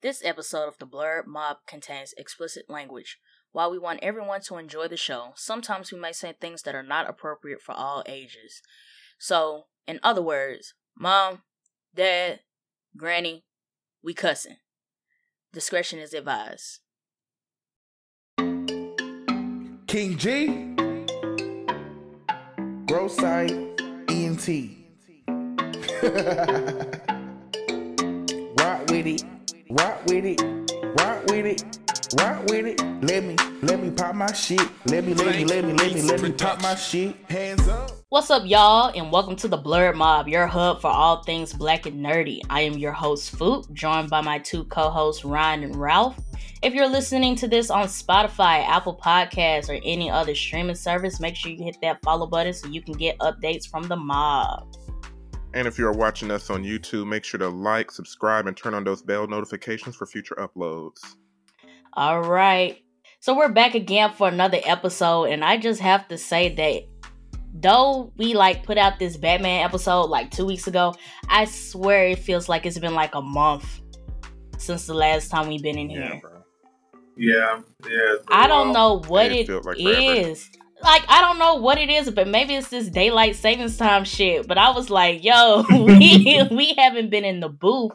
This episode of the Blerd Mob contains explicit language. While we want everyone to enjoy the show, sometimes we may say things that are not appropriate for all ages. So, in other words, mom, dad, granny, we cussing. Discretion is advised. King G, Grow Site, ENT. rock with it, rock with it, rock with it, rock with it. Let me, let me pop my shit. Let me, let me, let me, let me, let me pop my shit. Hands up. What's up, y'all, and welcome to the Blerd Mob, your hub for all things black and nerdy. I am your host, Phoop, joined by my two co hosts, Ryun and Ralph. If you're listening to this on Spotify, Apple Podcasts, or any other streaming service, make sure you hit that follow button so you can get updates from the mob. And if you're watching us on YouTube, make sure to like, subscribe, and turn on those bell notifications for future uploads. All right. So we're back again for another episode, and I just have to say that though we like put out this Batman episode like two weeks ago, I swear it feels like it's been like a month since the last time we've been in here. Yeah, bro. Yeah, yeah. I don't know what It it feels like forever. is. Like I don't know what it is, but maybe it's this daylight savings time shit. But I was like, yo, we we haven't been in the booth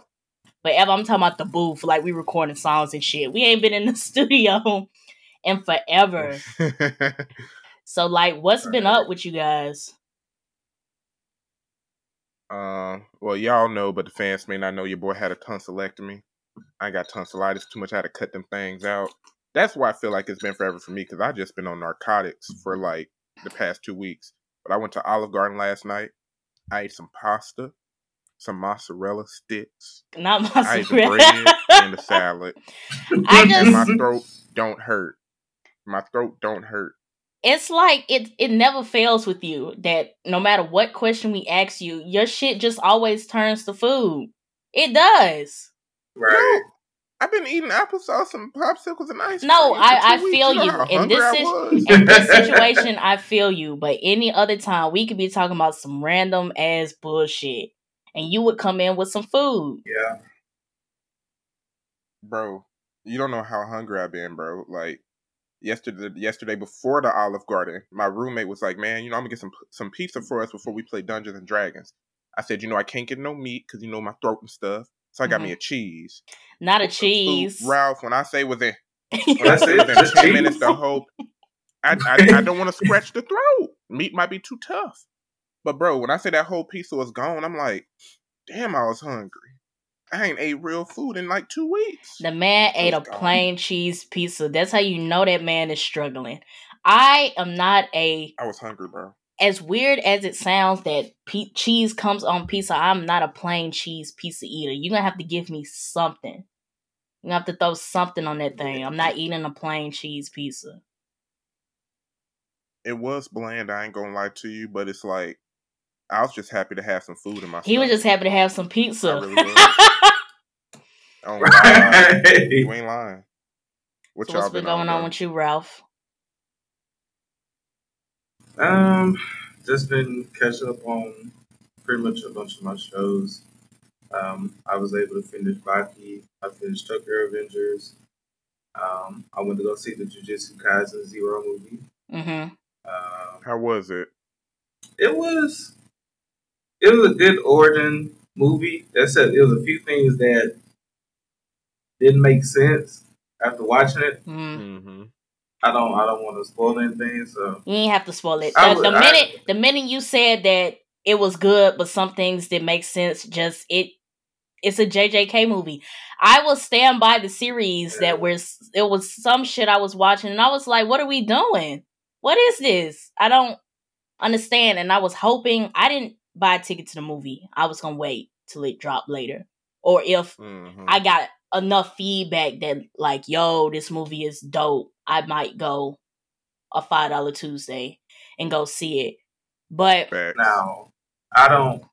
forever. I'm talking about the booth, like we recording songs and shit. We ain't been in the studio in forever. So like, what's been up with you guys? uh, well, y'all know, but the fans may not know. Your boy had a tonsillectomy. I got tonsillitis too much. I had to cut them things out. That's why I feel like it's been forever for me because I just been on narcotics for like the past two weeks. But I went to Olive Garden last night. I ate some pasta, some mozzarella sticks. Not I ate the mozzarella. bread and the salad. I and my throat don't hurt. My throat don't hurt. it's like it it never fails with you that no matter what question we ask you, your shit just always turns to food. It does. right. No, I've been eating applesauce and popsicles and ice cream. No, I, I feel you. In this in this situation, I feel you. But any other time, we could be talking about some random ass bullshit, and you would come in with some food. Yeah. bro, you don't know how hungry I've been, bro. Like yesterday, yesterday before the Olive Garden, my roommate was like, "Man, you know, I'm gonna get some some pizza for us before we play Dungeons and Dragons." I said, "You know, I can't get no meat because you know my throat and stuff." So I got me Mm-hmm. a cheese. Not a So, cheese. Ralph. When I say within, Well, when I that's say it. within Just ten cheese. minutes, the whole, I I, I don't want to scratch the throat. Meat might be too tough. But bro, when I say that whole pizza was gone, I'm like, damn, I was hungry. I ain't ate real food in like two weeks. The man ate a gone. plain cheese pizza. That's how you know that man is struggling. I am not a I was hungry, bro. As weird as it sounds that pe- cheese comes on pizza. I'm not a plain cheese pizza eater. You're gonna have to give me something. You're going to have to throw something on that thing. I'm not eating a plain cheese pizza. It was bland. I ain't gonna lie to you, but it's like I was just happy to have some food in my. He was just happy to have some pizza. I really was. Oh, God. Right. you ain't lying. What so y'all what's been going bro? on with you, Ralph? Um, just been catching up on pretty much a bunch of my shows. Um, I was able to finish Baki. I finished Tokyo Revengers. Um, I went to go see the Jujutsu Kaisen Zero movie. Mm-hmm. Um, How was it? it was it was a good origin movie. That said, there was a few things that didn't make sense after watching it. Mm. Mm-hmm. I don't I don't want to spoil anything, so You ain't have to spoil it. The, would- the I- minute the minute you said that it was good, but some things didn't make sense, just it it's a JJK movie. I will stand by the series that was it was some shit I was watching and I was like, what are we doing? What is this? I don't understand. And I was hoping I didn't buy a ticket to the movie. I was gonna wait till it dropped later. Or if Mm-hmm. I got enough feedback that like, yo, this movie is dope. I might go a five dollar Tuesday and go see it. But now I don't.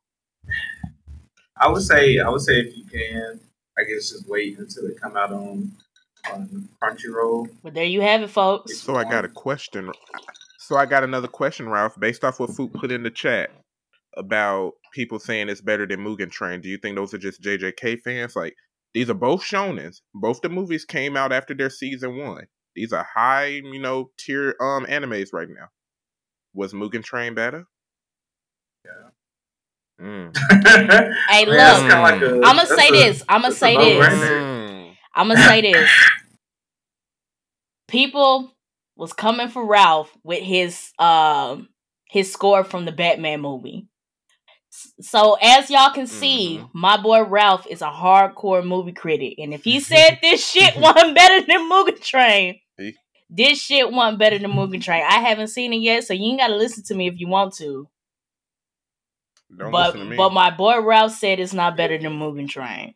I would say I would say if you can, I guess just wait until it come out on on Crunchyroll. but there you have it, folks. So I got a question. So I got another question, Ralph, based off what Phoop put in the chat about people saying it's better than Mugen Train. Do you think those are just JJK fans? Like These are both shonens. Both the movies came out after their season one. These are high, you know, tier um animes right now. Was Mugen Train better? Yeah. Mm. Hey, I mean, that's look, kinda like a- I'ma say a- this. I'ma say this. no-brainer. Mm. I'm gonna say this. People was coming for Ralph with his um his score from the Batman movie. S- So as y'all can see, Mhm. my boy Ralph is a hardcore movie critic, and if he said this shit wasn't better than Mugen Train, He- this shit wasn't better than Mugen Train. I haven't seen it yet, so you ain't gotta listen to me if you want to. Don't but listen to me. but my boy Ralph said it's not better than Mugen Train.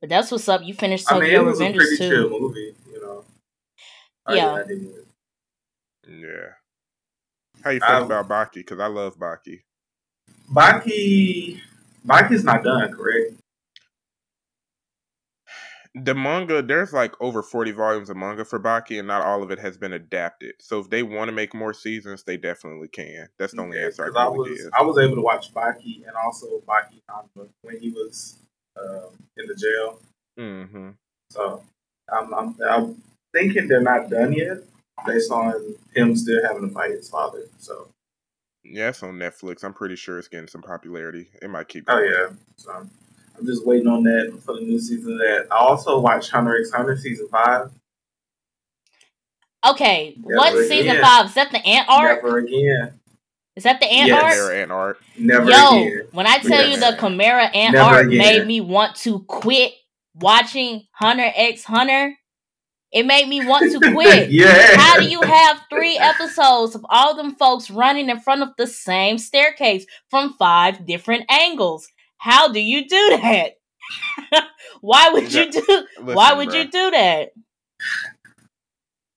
But that's what's up. You finished I mean, Tokyo it was a pretty too. chill movie, you know. I- Yeah. I didn't- yeah. How you feel about Baki? Because I love Baki. Baki, Baki's not done, correct? The manga, there's like over 40 volumes of manga for Baki, and not all of it has been adapted. So if they want to make more seasons, they definitely can. That's the only Okay, answer I can I really was give. I was able to watch Baki and also Baki Hanma when he was um, in the jail. hmm So I'm, I'm I'm thinking they're not done yet, based on him still having to fight his father. So Yeah, it's on Netflix. I'm pretty sure it's getting some popularity. It might keep oh going. yeah, so I'm just waiting on that for the new season. Of that I also watched Hunter x Hunter season five. Okay, Never what season five? Is that the ant arc? Never again. Is that the ant Yes. arc? There and art. Never Yo, again. when I tell you the Chimera ant Never arc again. made me want to quit watching Hunter x Hunter, it made me want to quit. yeah. How do you have three episodes of all them folks running in front of the same staircase from five different angles? How do you do that? Why would you do? Why would bruh. you do that?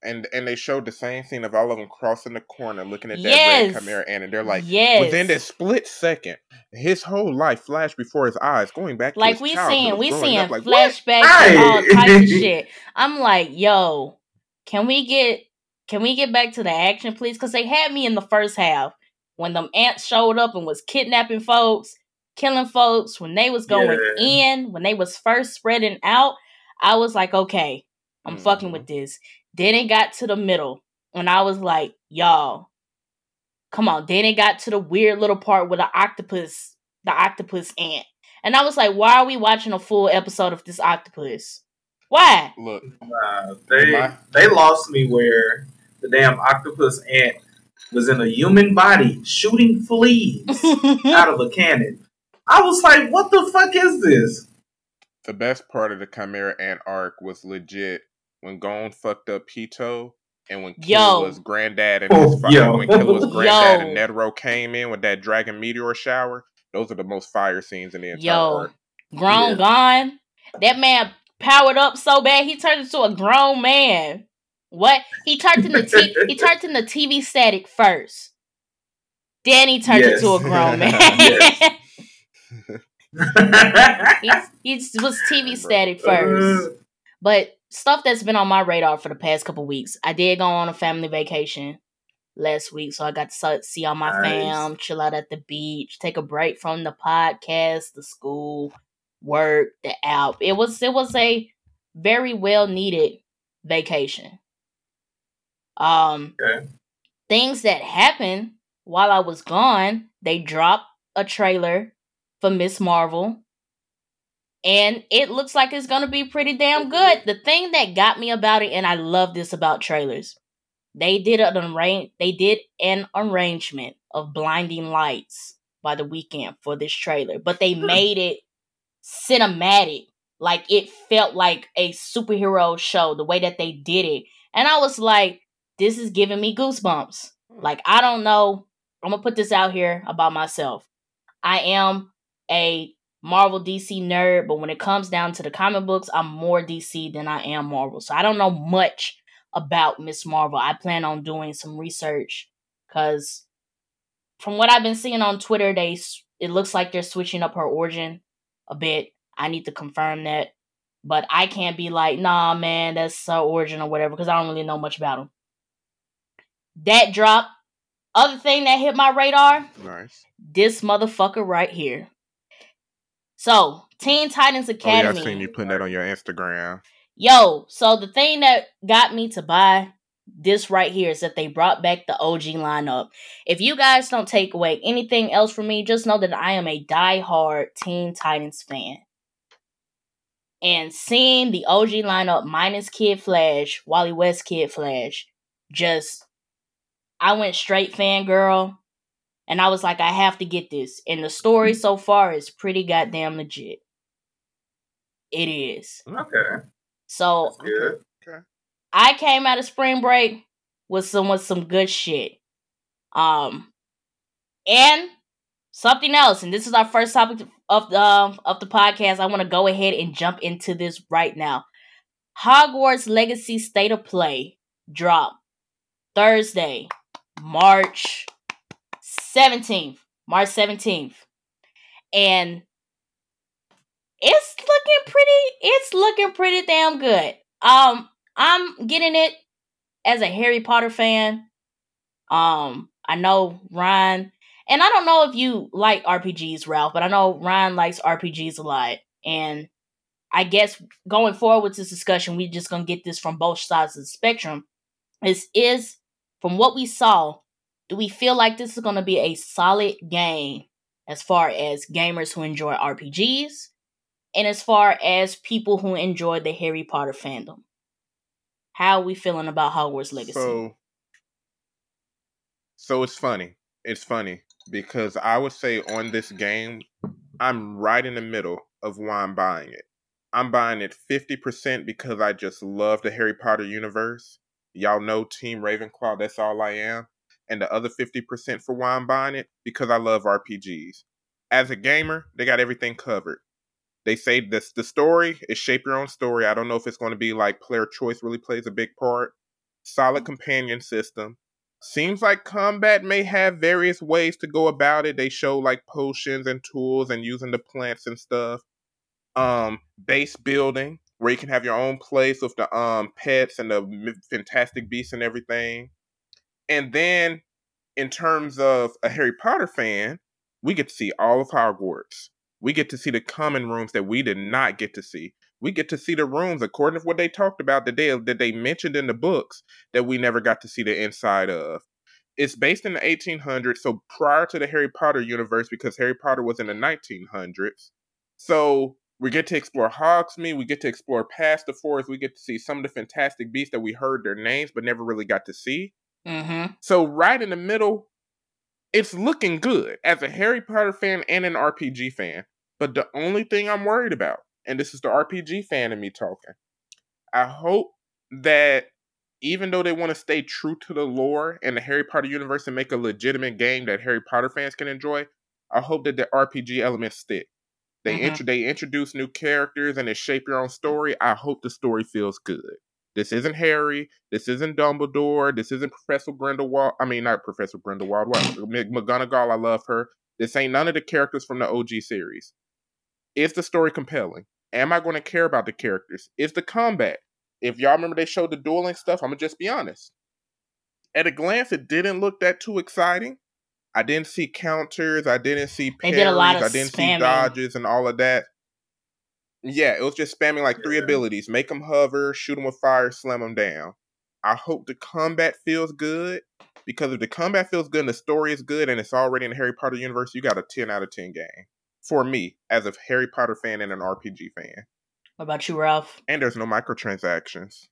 And and they showed the same scene of all of them crossing the corner, looking at that Yes. red Chimera ant, and they're like, yes. within this split second, his whole life flashed before his eyes, going back to like his we seeing we seeing up, like, flashbacks and all types of shit. I'm like, yo, can we get can we get back to the action, please? Because they had me in the first half when them ants showed up and was kidnapping folks, killing folks. When they was going Yeah. in, when they was first spreading out, I was like, okay, I'm fucking Mhm. with this. Then it got to the middle, and I was like, y'all, come on. Then it got to the weird little part with the octopus, the octopus ant. And I was like, why are we watching a full episode of this octopus? Why? Look, Uh, they they lost me where the damn octopus ant was in a human body shooting fleas out of a cannon. I was like, what the fuck is this? the best part of the Chimera Ant arc was legit when Gon fucked up Pitou and when Yo. Killua's granddad and Oh, his fa- yo. when Killua's granddad and Yo. Netero came in with that dragon meteor shower. Those are the most fire scenes in the entire Yo, arc. grown Yeah. Gon. That man powered up so bad he turned into a grown man. What? He turned into t- he turned into TV static first. Then he turned Yes. into a grown man. He, he was TV static first. Uh. But stuff that's been on my radar for the past couple weeks. I did go on a family vacation last week, so I got to see all my Nice. fam, chill out at the beach, take a break from the podcast, the school, work, the app. It was it was a very well needed vacation. Um, Okay. things that happened while I was gone, they dropped a trailer for Ms. Marvel. And it looks like it's gonna be pretty damn good. The thing that got me about it, and I love this about trailers, they did an arrange they did an arrangement of blinding lights by the Weeknd for this trailer, but they hmm. made it cinematic. Like it felt like a superhero show, the way that they did it. And I was like, this is giving me goosebumps. Hmm. Like, I don't know. I'm gonna put this out here about myself. I am a Marvel DC nerd, but when it comes down to the comic books, I'm more DC than I am Marvel. So I don't know much about Ms. Marvel. I plan on doing some research because from what I've been seeing on Twitter, they it looks like they're switching up her origin a bit. I need to confirm that, but I can't be like, nah, man, that's her origin or whatever because I don't really know much about them. That drop. Other thing that hit my radar Nice. this motherfucker right here. So, Teen Titans Oh Academy. yeah, I seen you putting that on your Instagram. Yo, so the thing that got me to buy this right here is that they brought back the OG lineup. If you guys don't take away anything else from me, just know that I am a die-hard Teen Titans fan. And seeing the OG lineup minus Kid Flash, Wally West Kid Flash, just I went straight fangirl. And I was like, I have to get this. And the story so far is pretty goddamn legit. It is. Okay. So Okay. I came out of spring break with some with some good shit. Um and something else, and this is our first topic of the um, of the podcast. I want to go ahead and jump into this right now. Hogwarts Legacy State of Play drop Thursday, March 17th. March 17th. And it's looking pretty it's looking pretty damn good. Um I'm getting it as a Harry Potter fan. Um I know Ryun and I don't know if you like RPGs, Ralph, but I know Ryun likes RPGs a lot. And I guess going forward with this discussion, we're just gonna get this from both sides of the spectrum. This is from what we saw, do we feel like this is gonna be a solid game as far as gamers who enjoy RPGs and as far as people who enjoy the Harry Potter fandom? How are we feeling about Hogwarts Legacy? So, so it's funny. It's funny because I would say on this game, I'm right in the middle of why I'm buying it. I'm buying it 50% because I just love the Harry Potter universe. Y'all know Team Ravenclaw, that's all I am. And the other 50% for why I'm buying it, because I love RPGs. As a gamer, they got everything covered. They say this the story is shape your own story. I don't know if it's going to be like player choice really plays a big part. Solid companion system. Seems like combat may have various ways to go about it. They show like potions and tools and using the plants and stuff. Um, base building where you can have your own place with the um pets and the fantastic beasts and everything. And then in terms of a Harry Potter fan, we get to see all of Hogwarts. We get to see the common rooms that we did not get to see. We get to see the rooms according to what they talked about that they that they mentioned in the books that we never got to see the inside of. It's based in the 1800s, so prior to the Harry Potter universe, because Harry Potter was in the 1900s. So we get to explore Hogsmeade, we get to explore past the forest, we get to see some of the fantastic beasts that we heard their names but never really got to see. Mm-hmm. So right in the middle, it's looking good as a Harry Potter fan and an RPG fan. But the only thing I'm worried about, and this is the RPG fan in me talking, I hope that even though they want to stay true to the lore and the Harry Potter universe and make a legitimate game that Harry Potter fans can enjoy, I hope that the RPG elements stick. They Mhm. intro- they introduce new characters and they shape your own story. I hope the story feels good. This isn't Harry. This isn't Dumbledore. This isn't Professor Grindelwald. I mean, not Professor Grindelwald. What? McGonagall. I love her. This ain't none of the characters from the OG series. Is the story compelling? Am I going to care about the characters? Is the combat? If y'all remember they showed the dueling stuff, I'm gonna just be honest. At a glance, it didn't look that too exciting. I didn't see counters. I didn't see parries. did a lot of I didn't spamming. see dodges and all of that. Yeah, it was just spamming like three Yeah. abilities: make them hover, shoot them with fire, slam them down. I hope the combat feels good because if the combat feels good and the story is good and it's already in the Harry Potter universe, you got a ten out of ten game for me as a Harry Potter fan and an RPG fan. What about you, Ralph? And there's no microtransactions.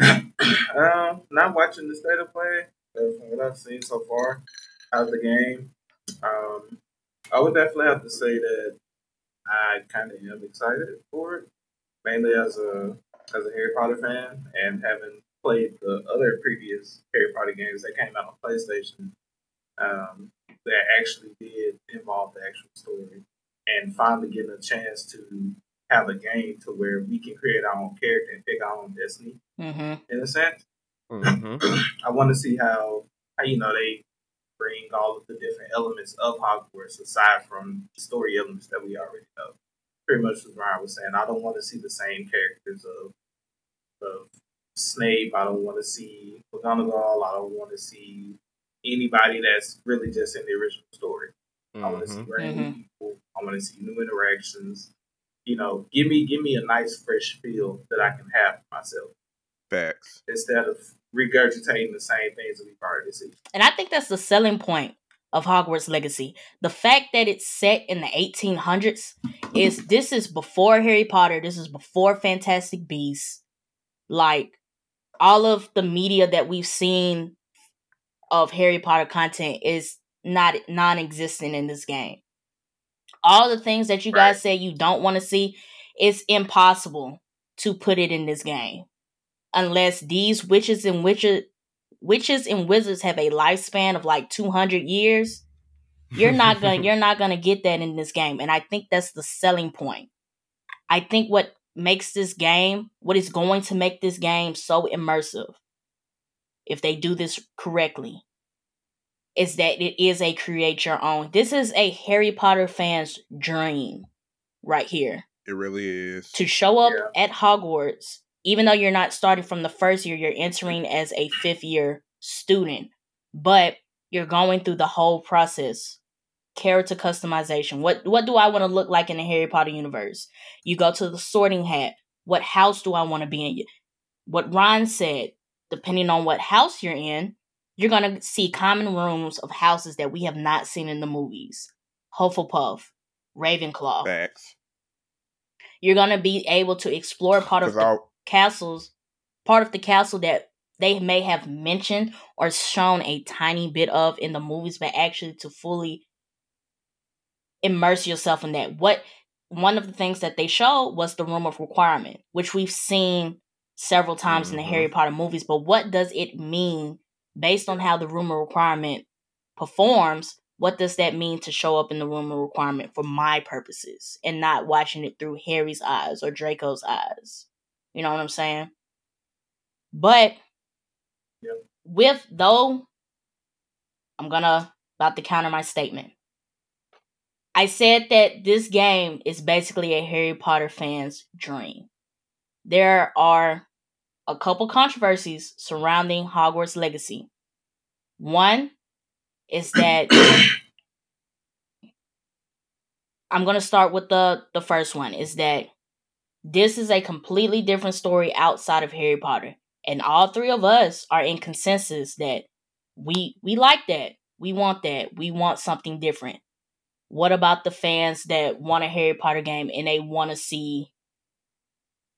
um, not watching the state of play. From what I've seen so far out of the game, um, I would definitely have to say that I kind of am excited for it, mainly as a as a Harry Potter fan and having played the other previous Harry Potter games that came out on PlayStation um, that actually did involve the actual story, and finally getting a chance to have a game to where we can create our own character and pick our own destiny Mm-hmm. in a sense. hmm I want to see how, how you know they bring all of the different elements of Hogwarts aside from the story elements that we already know. Pretty much what Ryun was saying. I don't want to see the same characters of of Snape. I don't want to see McGonagall. I don't want to see anybody that's really just in the original story. I want to see mm-hmm. brand new mm-hmm. people. I want to see new interactions. You know, give me give me a nice fresh feel that I can have for myself Facts. instead of regurgitating the same things that we've already seen. And I think that's the selling point of Hogwarts Legacy. The fact that it's set in the 1800s is this is before Harry Potter, this is before Fantastic Beasts. Like all of the media that we've seen of Harry Potter content is not non-existent in this game. All the things that you guys Right. say you don't want to see, it's impossible to put it in this game unless these witches and witches witches and wizards have a lifespan of like 200 years you're not gonna you're not gonna get that in this game and i think that's the selling point i think what makes this game what is going to make this game so immersive if they do this correctly is that it is a create your own this is a harry potter fan's dream right here It really is. to show up Yeah. at Hogwarts, even though you're not starting from the first year, you're entering as a fifth year student, but you're going through the whole process. Character customization. What what do I want to look like in the Harry Potter universe? You go to the sorting hat. What house do I want to be in? What Ron said, depending on what house you're in, you're gonna see common rooms of houses that we have not seen in the movies. Hufflepuff, Ravenclaw Facts. you're gonna be able to explore part of the castles, part of the castle that they may have mentioned or shown a tiny bit of in the movies, but actually to fully immerse yourself in that. What one of the things that they showed was the room of requirement, which we've seen several times in the. Harry mm-hmm. Potter movies. But what does it mean based on how the room of requirement performs? What does that mean to show up in the room of requirement for my purposes and not watching it through Harry's eyes or Draco's eyes? You know what I'm saying? But Yep. with though, I'm gonna about to counter my statement. I said that this game is basically a Harry Potter fan's dream. There are a couple controversies surrounding Hogwarts Legacy. One is that I'm to start with the the first one is that this is a completely different story outside of Harry Potter. And all three of us are in consensus that we we like that. We want that. We want something different. What about the fans that want a Harry Potter game and they want to see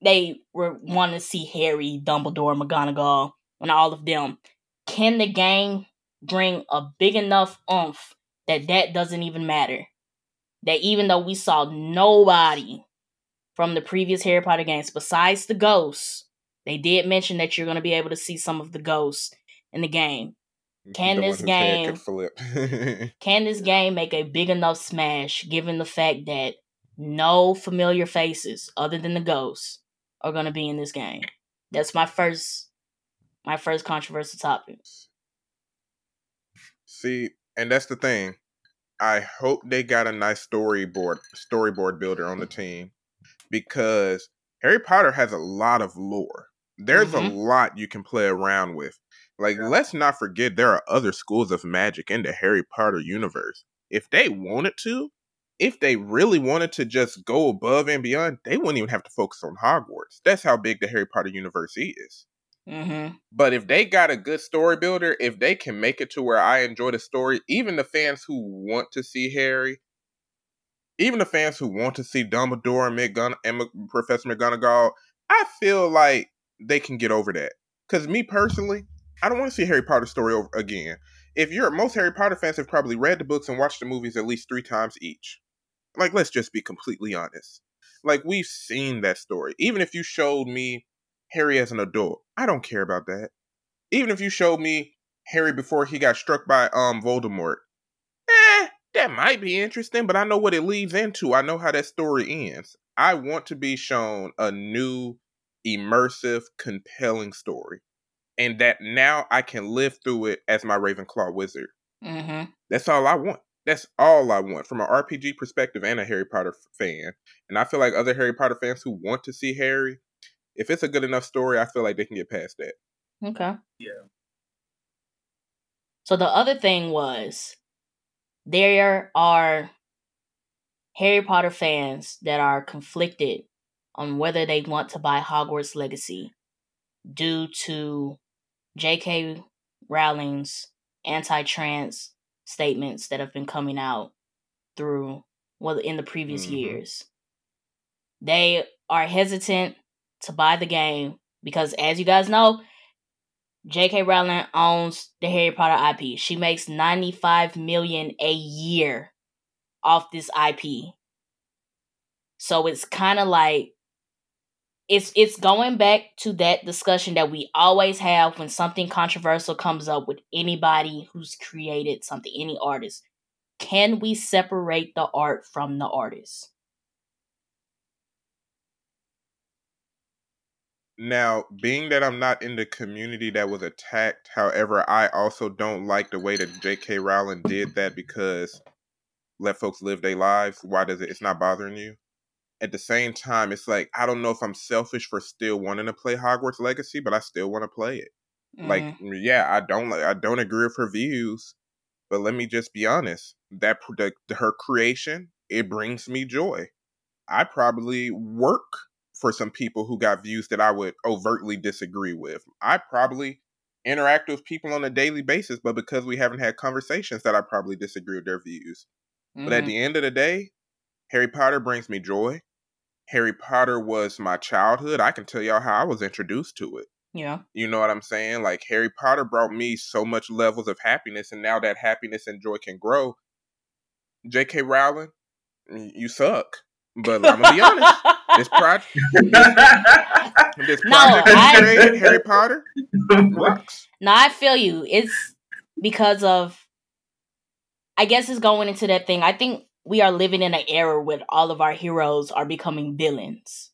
they want to see Harry, Dumbledore, McGonagall, and all of them? Can the game bring a big enough oomph that that doesn't even matter? That even though we saw nobody from the previous Harry Potter games besides the ghosts, they did mention that you're going to be able to see some of the ghosts in the game. Can the this one whose head game- flip. Can this game make a big enough smash given the fact that no familiar faces other than the ghosts are going to be in this game? That's my first my first controversial topic. See, and that's the thing. I hope they got a nice storyboard storyboard builder on the team because Harry Potter has a lot of lore. There's a Mhm. lot you can play around with. Like, Yeah. let's not forget there are other schools of magic in the Harry Potter universe. If they wanted to, if they really wanted to just go above and beyond, they wouldn't even have to focus on Hogwarts. That's how big the Harry Potter universe is. Mm-hmm. But if they got a good story builder, if they can make it to where I enjoy the story, even the fans who want to see Harry, even the fans who want to see Dumbledore and, McGon- and Professor McGonagall, I feel like they can get over that. Because me personally, I don't want to see Harry Potter story over again. If you're most Harry Potter fans have probably read the books and watched the movies at least three times each. Like, let's just be completely honest. Like, we've seen that story. Even if you showed me Harry as an adult. I don't care about that. Even if you showed me Harry before he got struck by um Voldemort, eh, that might be interesting, but I know what it leads into. I know how that story ends. I want to be shown a new, immersive, compelling story. And that now I can live through it as my Ravenclaw wizard. Mm-hmm. That's all I want. That's all I want from an RPG perspective and a Harry Potter fan. And I feel like other Harry Potter fans who want to see Harry, if it's a good enough story, I feel like they can get past that. Okay. Yeah. So the other thing was there are Harry Potter fans that are conflicted on whether they want to buy Hogwarts Legacy due to J.K. Rowling's anti trans statements that have been coming out through, well, in the previous Mhm. years. They are hesitant to buy the game because, as you guys know, J.K. Rowling owns the Harry Potter IP. She makes 95 million a year off this IP. So it's kind of like it's it's going back to that discussion that we always have when something controversial comes up with anybody who's created something, any artist. Can we separate the art from the artist? Now, being that I'm not in the community that was attacked, however, I also don't like the way that J.K. Rowling did that because let folks live their lives. Why does it? It's not bothering you. At the same time, it's like I don't know if I'm selfish for still wanting to play Hogwarts Legacy, but I still want to play it. Like, Mhm. yeah, I don't like I don't agree with her views, but let me just be honest. That the, her creation it brings me joy. I probably work for some people who got views that I would overtly disagree with. I probably interact with people on a daily basis, but because we haven't had conversations that I probably disagree with their views. But at Mhm. the end of the day, Harry Potter brings me joy. Harry Potter was my childhood. I can tell y'all how I was introduced to it. yeah. You know what I'm saying? Like Harry Potter brought me so much levels of happiness, and now that happiness and joy can grow. J.K. Rowling, you suck. But I'm gonna be honest. This project, this No, project I- you Harry Potter, rocks. No, I feel you. It's because of I guess it's going into that thing. I think we are living in an era where all of our heroes are becoming villains.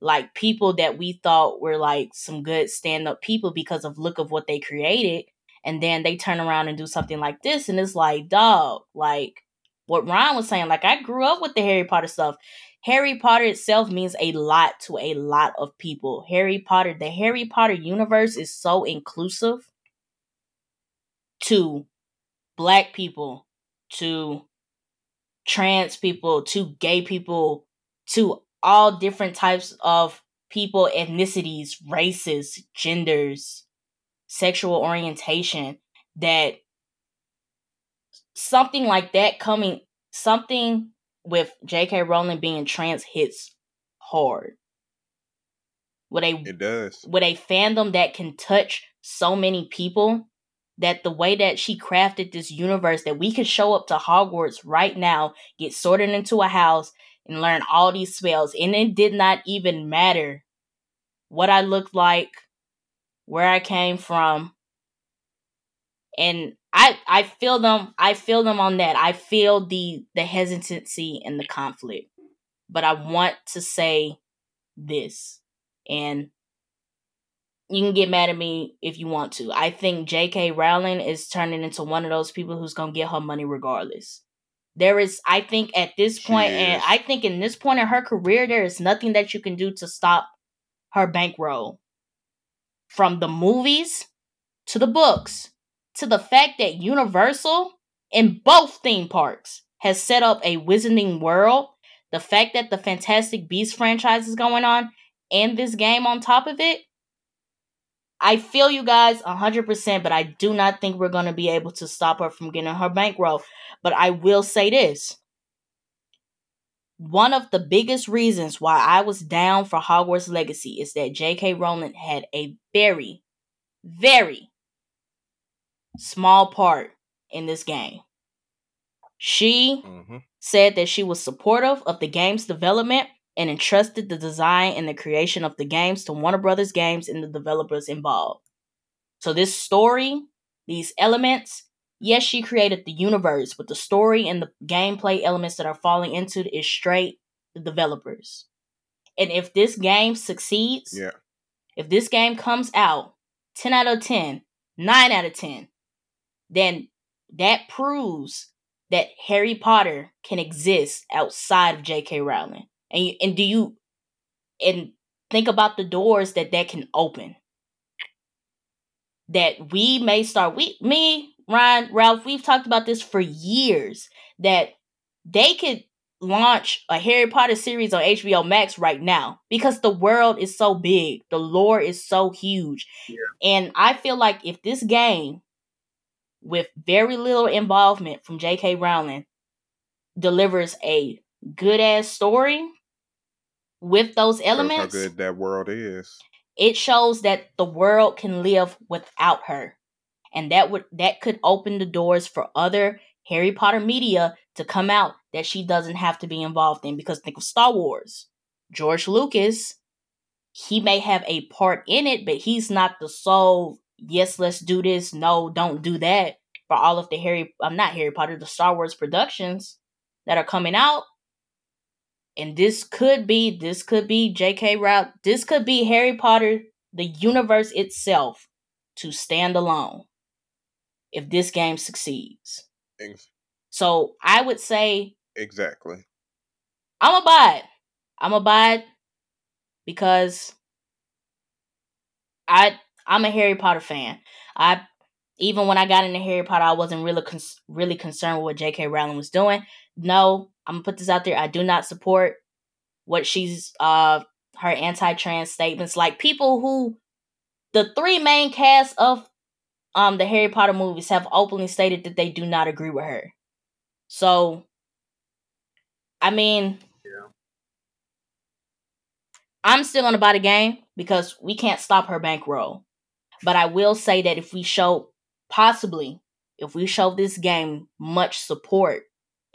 Like people that we thought were like some good stand up people because of look of what they created. And then they turn around and do something like this and it's like, dog, like what Ryun was saying, like I grew up with the Harry Potter stuff. Harry Potter itself means a lot to a lot of people. Harry Potter, the Harry Potter universe is so inclusive to black people, to trans people, to gay people, to all different types of people, ethnicities, races, genders, sexual orientation that something like that coming something with J.K. Rowling being trans hits hard. With a It does. with a fandom that can touch so many people that the way that she crafted this universe that we could show up to Hogwarts right now, get sorted into a house and learn all these spells and it did not even matter what I looked like, where I came from. And I I feel them I feel them on that. I feel the the hesitancy and the conflict. But I want to say this and you can get mad at me if you want to. I think J.K. Rowling is turning into one of those people who's gonna get her money regardless. There is, I think, at this point, and. I think in this point in her career, there is nothing that you can do to stop her bankroll. From the movies to the books to the fact that Universal in both theme parks has set up a Wizarding World. The fact that the Fantastic Beasts franchise is going on and this game on top of it. I feel you guys 100%, but I do not think we're going to be able to stop her from getting her bankroll. But I will say this. One of the biggest reasons why I was down for Hogwarts Legacy is that J.K. Rowling had a very, very small part in this game. She hmm said that she was supportive of the game's development and entrusted the design and the creation of the games to Warner Brothers Games and the developers involved. So this story, these elements, yes, she created the universe, but the story and the gameplay elements that are falling into is straight the developers. And if this game succeeds, Yeah. if this game comes out 10 out of 10, 9 out of 10, then that proves that Harry Potter can exist outside of J.K. Rowling. And you, and do you and think about the doors that that can open. That we may start we me Ryun, Ralph, we've talked about this for years that they could launch a Harry Potter series on HBO Max right now because the world is so big, the lore is so huge. Yeah. And I feel like if this game with very little involvement from J.K. Rowling delivers a good ass story with those Shows how elements, good that world is. it shows that the world can live without her and that would that could open the doors for other harry potter media to come out that she doesn't have to be involved in because think of star wars george lucas he may have a part in it but he's not the sole yes let's do this no don't do that for all of the harry i'm not harry potter the star wars productions that are coming out and this could be this could be J.K. Rowling. This could be Harry Potter, the universe itself, to stand alone. If this game succeeds, Ex- so I would say Exactly. I'm a buy it. I'm a buy it because I I'm a Harry Potter fan. I even when I got into Harry Potter, I wasn't really cons- really concerned with what J.K. Rowling was doing. No, I'm gonna put this out there. I do not support what she's uh her anti-trans statements. Like people who the three main casts of um the Harry Potter movies have openly stated that they do not agree with her. So I mean Yeah. I'm still gonna buy the game because we can't stop her bankroll. But I will say that if we show possibly if we show this game much support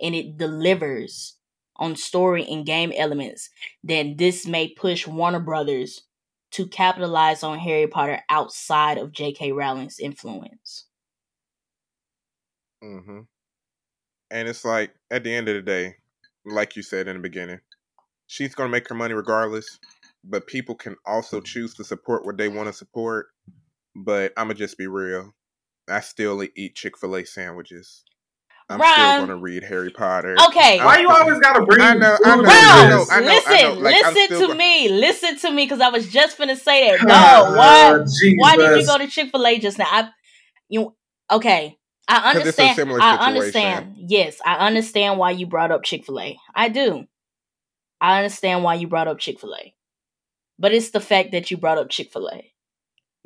and it delivers on story and game elements, then this may push Warner Brothers to capitalize on Harry Potter outside of J.K. Rowling's influence. hmm And it's like at the end of the day, like you said in the beginning, she's gonna make her money regardless. But people can also choose to support what they want to support. But I'ma just be real. I still eat Chick Fil A sandwiches. I'm Ryun. still gonna read Harry Potter. Okay. Why you always gotta bring I know, I know, into I know. I know, listen, I know. Like, I'm listen to me, listen to me, because I was just finna say that. Ah, oh, No, why? Jesus. Why did you go to Chick Fil A just now? I, you okay? I 'Cause it's a understand. similar I understand. Yes, I understand why you brought up Chick Fil A. I do. I understand why you brought up Chick Fil A, but it's the fact that you brought up Chick Fil A.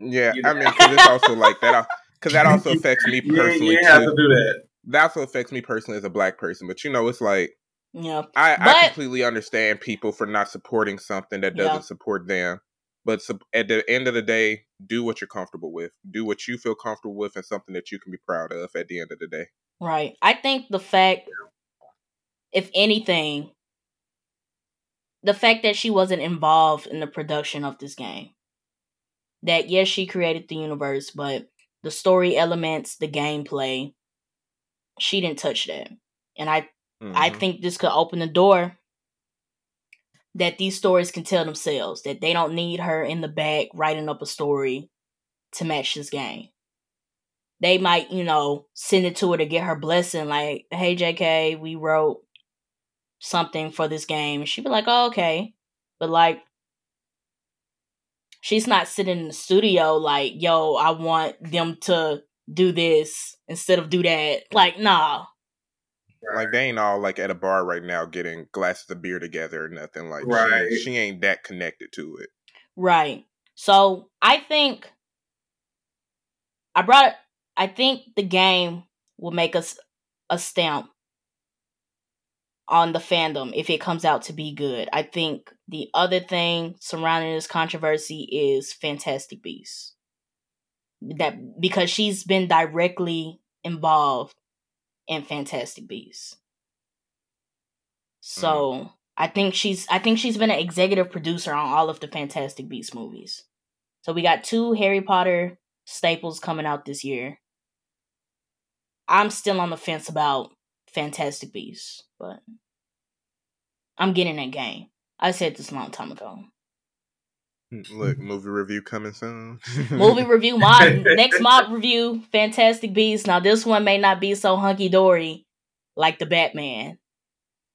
Yeah, You- I mean, because it's also like that. Because that also affects me You, personally you ain't have too. to do that. That also affects me personally as a black person. But you know, it's like Yeah, I, But- I completely understand people for not supporting something that doesn't Yeah. support them. But sup- at the end of the day, do what you're comfortable with. Do what you feel comfortable with, and something that you can be proud of. At the end of the day, right. I think the fact, if anything, the fact that she wasn't involved in the production of this game. That yes, she created the universe, but the story elements, the gameplay, she didn't touch that. And I I Mhm. think this could open the door that these stories can tell themselves that they don't need her in the back writing up a story to match this game. They might, you know, send it to her to get her blessing, like, "Hey, JK, we wrote something for this game." She'd be like, "Oh, okay," but like, she's not sitting in the studio like, "Yo, I want them to do this instead of do that." Like, nah. like they ain't all like at a bar right now getting glasses of beer together or nothing. Like she, Right. ain't, she ain't that connected to it. Right. So I think I brought I think the game will make us a stamp on the fandom if it comes out to be good. I think the other thing surrounding this controversy is Fantastic Beasts. That because she's been directly involved in Fantastic Beasts. Hmm. So I think she's I think she's been an executive producer on all of the Fantastic Beasts movies. So we got two Harry Potter staples coming out this year. I'm still on the fence about Fantastic Beasts, but I'm getting that game. I said this a long time ago. Look, movie review coming soon. Movie review, mob next mob review, Fantastic Beasts. Now this one may not be so hunky dory like the Batman.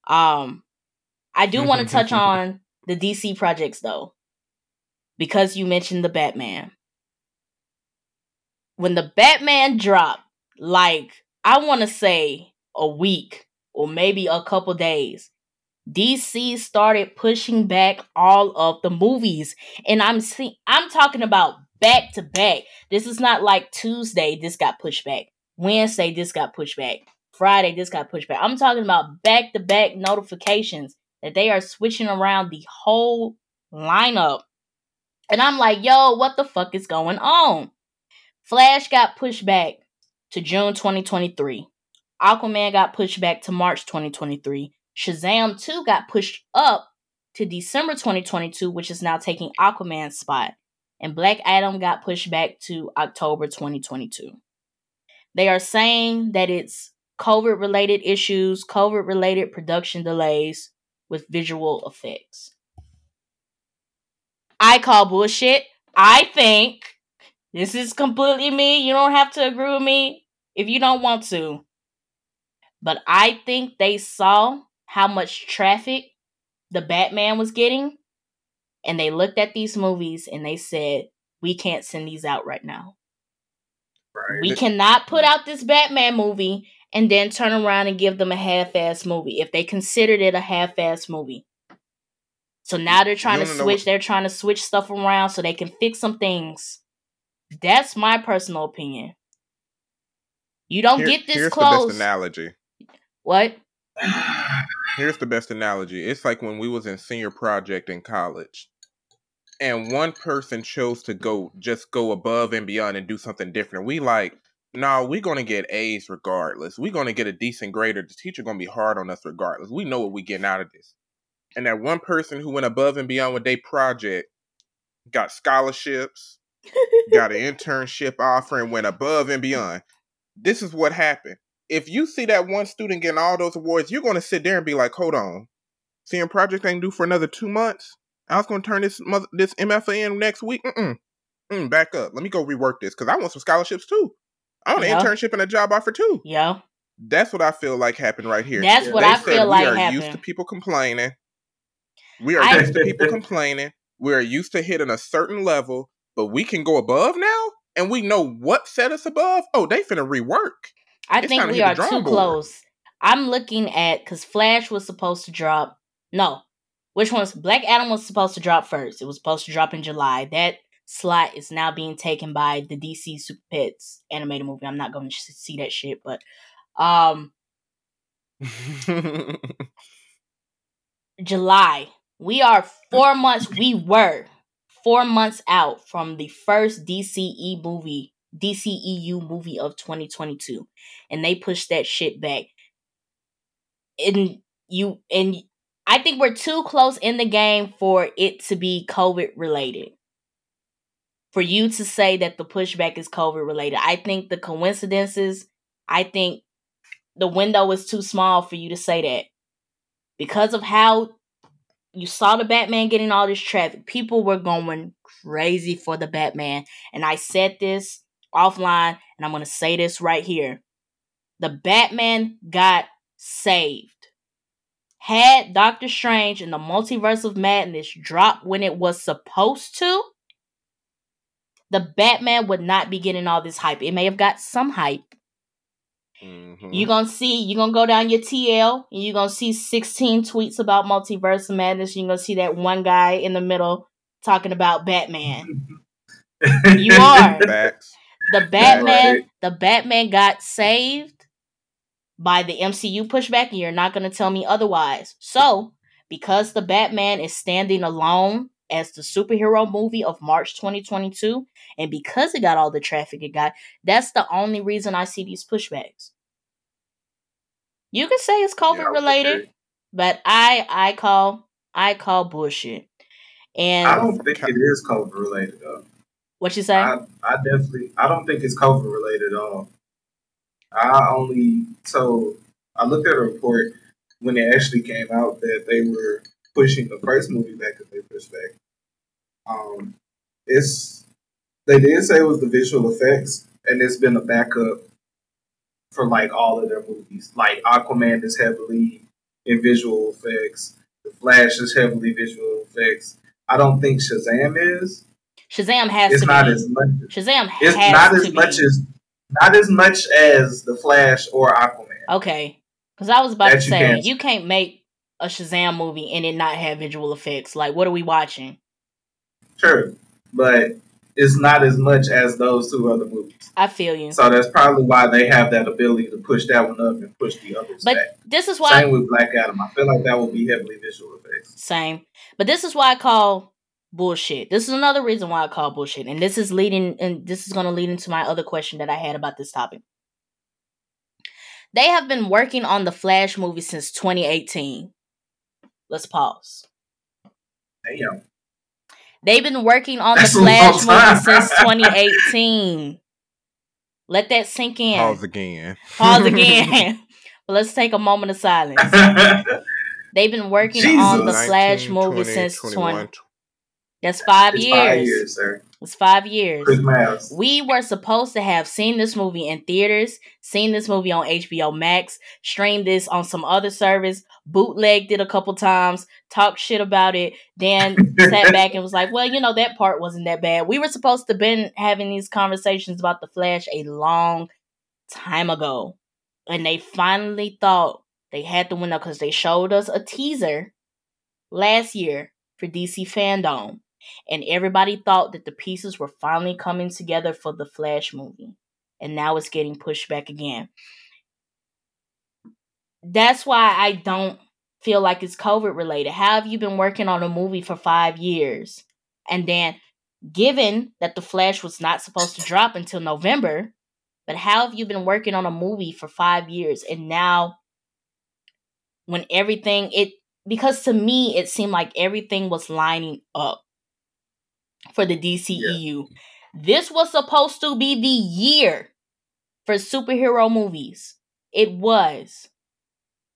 Um, I do want to touch on the DC projects though, because you mentioned the Batman. When the Batman dropped, like I want to say a week or maybe a couple days, DC started pushing back all of the movies, and I'm see I'm talking about back to back. This is not like Tuesday this got pushed back, Wednesday this got pushed back, Friday this got pushed back. I'm talking about back to back notifications that they are switching around the whole lineup. And I'm like, yo, what the fuck is going on? Flash got pushed back to June 2023. Aquaman got pushed back to March 2023. Shazam 2 got pushed up to December 2022, which is now taking Aquaman's spot. And Black Adam got pushed back to October 2022. They are saying that it's COVID related issues, COVID related production delays with visual effects. I call bullshit. I think this is completely me. You don't have to agree with me if you don't want to. But I think they saw how much traffic the Batman was getting. And they looked at these movies and they said, we can't send these out right now. Right. We cannot put out this Batman movie and then turn around and give them a half-ass movie if they considered it a half-ass movie. So now they're trying to switch. They're trying to switch stuff around so they can fix some things. That's my personal opinion. You don't Here, get this here's close. The best analogy. What? Here's the best analogy. It's like when we was in senior project in college, and one person chose to go just go above and beyond and do something different. We like, no, we're gonna get A's regardless. We're gonna get a decent grade, or the teacher gonna be hard on us regardless. We know what we're getting out of this. And that one person who went above and beyond with their project got scholarships, got an internship offer, and went above and beyond. This is what happened if you see that one student getting all those awards, you're going to sit there and be like, hold on, seeing project ain't due for another two months. I was going to turn this mother, this MFA in next week. Mm-mm. Mm, back up. Let me go rework this because I want some scholarships too. I want yeah. an internship and a job offer too. Yeah. That's what I feel like happened right here. That's what they I feel like We are happened. used to people complaining. We are I, used to people complaining. We are used to hitting a certain level, but we can go above now, and we know what set us above. Oh, they finna rework. I it's think we are too board. close. I'm looking at because Flash was supposed to drop. No, which one's Black Adam was supposed to drop first. It was supposed to drop in July. That slot is now being taken by the DC Super Pets animated movie. I'm not going to see that shit, but um, July. We are four months. We were four months out from the first DCE movie DCEU movie of 2022 and they pushed that shit back. And you and I think we're too close in the game for it to be COVID related. For you to say that the pushback is COVID related. I think the coincidences, I think the window is too small for you to say that. Because of how you saw the Batman getting all this traffic, people were going crazy for the Batman. And I said this offline, and I'm going to say this right here. The Batman got saved. Had Doctor Strange and the Multiverse of Madness dropped when it was supposed to, the Batman would not be getting all this hype. It may have got some hype. Mm-hmm. You're gonna see, you're gonna go down your TL and you're gonna see 16 tweets about Multiverse of Madness. You're gonna see that one guy in the middle talking about Batman. you are. Facts. The Batman, the Batman got saved by the MCU pushback, and you're not going to tell me otherwise. So, because the Batman is standing alone as the superhero movie of March 2022, and because it got all the traffic it got, that's the only reason I see these pushbacks. You can say it's COVID yeah, related, okay. but I I call I call bullshit. And I don't think it is COVID related though. What you say? I, I definitely I don't think it's COVID related at all. I only so I looked at a report when it actually came out that they were pushing the first movie back that they pushed back. Um, it's they did say it was the visual effects, and it's been a backup for like all of their movies. Like Aquaman is heavily in visual effects. The Flash is heavily visual effects. I don't think Shazam is, Shazam has it's to not be. as much. Shazam it's not as much be. as not as much as the Flash or Aquaman. Okay, because I was about That to you say can't- you can't make a Shazam movie and it not have visual effects. Like, what are we watching? Sure, but it's not as much as those two other movies. I feel you. So that's probably why they have that ability to push that one up and push the others But back. this is why Same with Black Adam. I feel like that will be heavily visual effects. Same. But this is why I call bullshit. This is another reason why I call bullshit. And this is leading and this is gonna lead into my other question that I had about this topic. They have been working on the Flash movie since 2018. Let's pause. Damn. They've been working on That's the Flash movie since 2018. Let that sink in. Pause again. Pause again. but let's take a moment of silence. They've been working Jesus. on the Flash 19, movie 20, since 21, 20. That's five it's years. five years, sir. It's five years. We were supposed to have seen this movie in theaters, seen this movie on HBO Max, streamed this on some other service, bootlegged it a couple times, talked shit about it, then sat back and was like, well, you know, that part wasn't that bad. We were supposed to been having these conversations about the Flash a long time ago. And they finally thought they had the window because they showed us a teaser last year for DC Fandom and everybody thought that the pieces were finally coming together for the Flash movie. And now it's getting pushed back again. That's why I don't feel like it's COVID related. How have you been working on a movie for five years? And then, given that the Flash was not supposed to drop until November, but how have you been working on a movie for five years? And now, when everything, it, because to me, it seemed like everything was lining up for the DCEU. This was supposed to be the year for superhero movies. It was.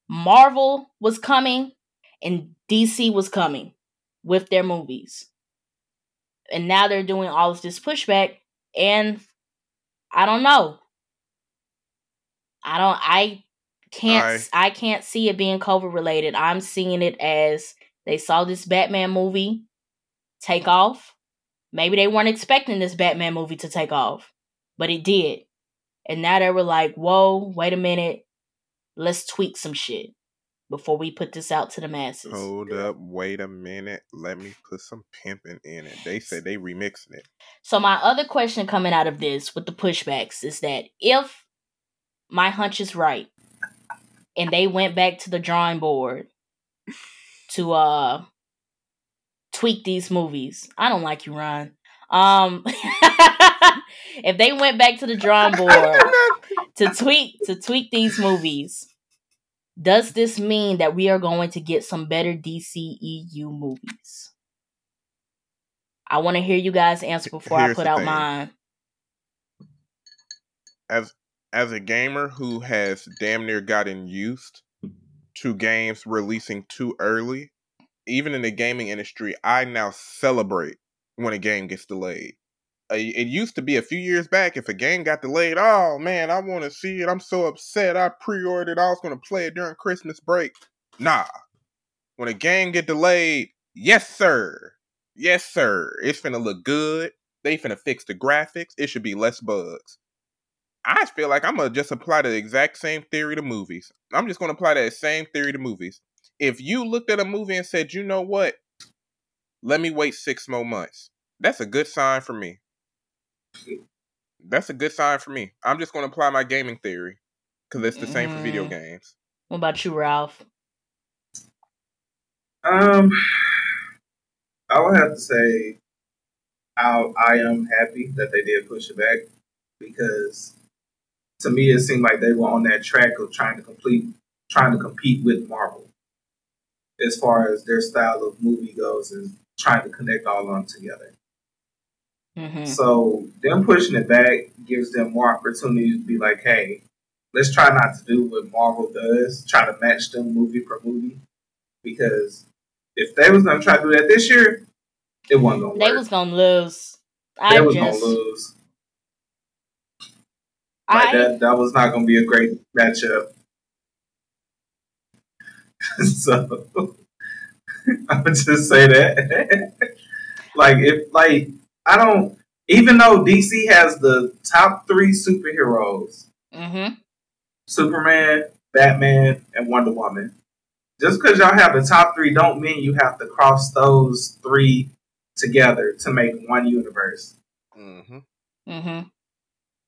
Marvel was coming and DC was coming with their movies. And now they're doing all of this pushback and I don't know. I don't I can't I, I can't see it being COVID related. I'm seeing it as they saw this Batman movie take off Maybe they weren't expecting this Batman movie to take off, but it did. And now they were like, whoa, wait a minute. Let's tweak some shit before we put this out to the masses. Hold up, wait a minute. Let me put some pimping in it. They said they remixing it. So, my other question coming out of this with the pushbacks is that if my hunch is right and they went back to the drawing board to uh tweak these movies. I don't like you, Ron. Um, if they went back to the drawing board to tweak to tweak these movies, does this mean that we are going to get some better DCEU movies? I want to hear you guys answer before Here's I put out thing. mine. as as a gamer who has damn near gotten used to games releasing too early, even in the gaming industry, I now celebrate when a game gets delayed. It used to be a few years back if a game got delayed, oh man, I want to see it. I'm so upset. I pre-ordered. I was going to play it during Christmas break. Nah. When a game get delayed, yes sir. Yes sir. It's finna look good. They finna fix the graphics. It should be less bugs. I feel like I'm gonna just apply the exact same theory to movies. I'm just gonna apply that same theory to movies. If you looked at a movie and said, you know what, let me wait six more months, that's a good sign for me. That's a good sign for me. I'm just gonna apply my gaming theory because it's the same for video Mm. games. What about you, Ralph? Um, I would have to say, I I am happy that they did push it back because to me it seemed like they were on that track of trying to complete, trying to compete with Marvel as far as their style of movie goes and trying to connect all of them together. Mm-hmm. So them pushing it back gives them more opportunity to be like, hey, let's try not to do what Marvel does, try to match them movie per movie. Because if they was gonna try to do that this year, it wasn't gonna They work. was gonna lose. they I was just, gonna lose. Like I that that was not gonna be a great matchup. so I would just say that. like if like I don't even though DC has the top three superheroes, Mm-hmm. Superman, Batman, and Wonder Woman. Just because y'all have the top three, don't mean you have to cross those three together to make one universe. Mm-hmm. Mm-hmm.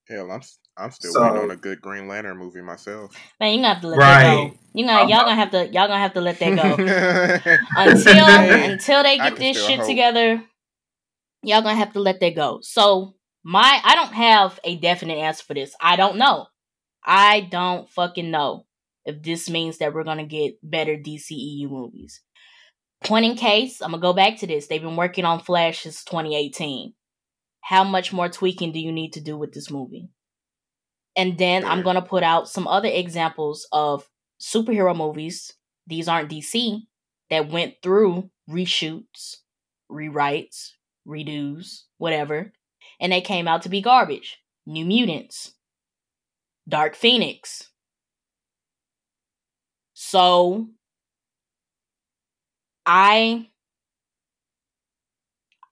Hell, I'm I'm still So- waiting on a good Green Lantern movie myself. Man, you gonna have to let that go. You gonna Um, y'all gonna have to y'all gonna have to let that go. go. until until they get this shit hope. together, y'all gonna have to let that go. So my I don't have a definite answer for this. I don't know. I don't fucking know if this means that we're gonna get better DCEU movies. Point in case, I'm gonna go back to this. They've been working on Flash since 2018. How much more tweaking do you need to do with this movie? And then I'm gonna put out some other examples of superhero movies. These aren't DC that went through reshoots, rewrites, redos, whatever, and they came out to be garbage. New Mutants, Dark Phoenix. So I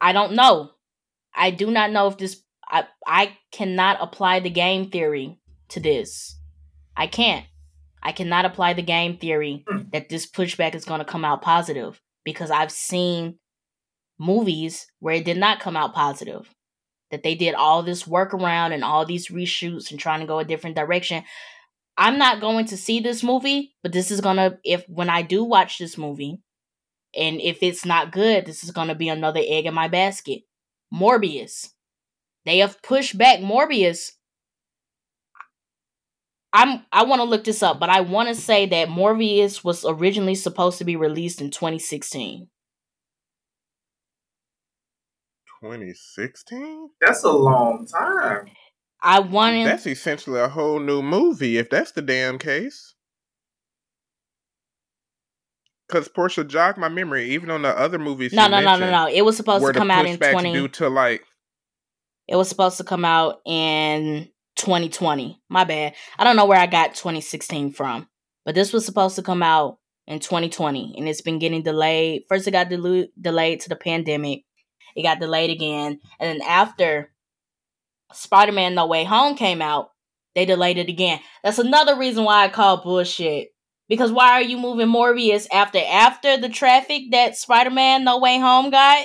I don't know. I do not know if this I I cannot apply the game theory to this. I can't. I cannot apply the game theory Hmm. that this pushback is going to come out positive because I've seen movies where it did not come out positive. That they did all this work around and all these reshoots and trying to go a different direction. I'm not going to see this movie, but this is going to if when I do watch this movie and if it's not good, this is going to be another egg in my basket. Morbius. They have pushed back Morbius. I'm I want to look this up, but I want to say that Morbius was originally supposed to be released in 2016. 2016. That's a long time. I wanted That's essentially a whole new movie, if that's the damn case. Because Portia jogged my memory, even on the other movies. No, no, no, no, no. It was supposed to come out in 20 due to like It was supposed to come out in 2020. My bad. I don't know where I got 2016 from, but this was supposed to come out in 2020, and it's been getting delayed. First, it got delu- delayed to the pandemic. It got delayed again, and then after Spider-Man: No Way Home came out, they delayed it again. That's another reason why I call bullshit. Because why are you moving Morbius after after the traffic that Spider-Man: No Way Home got?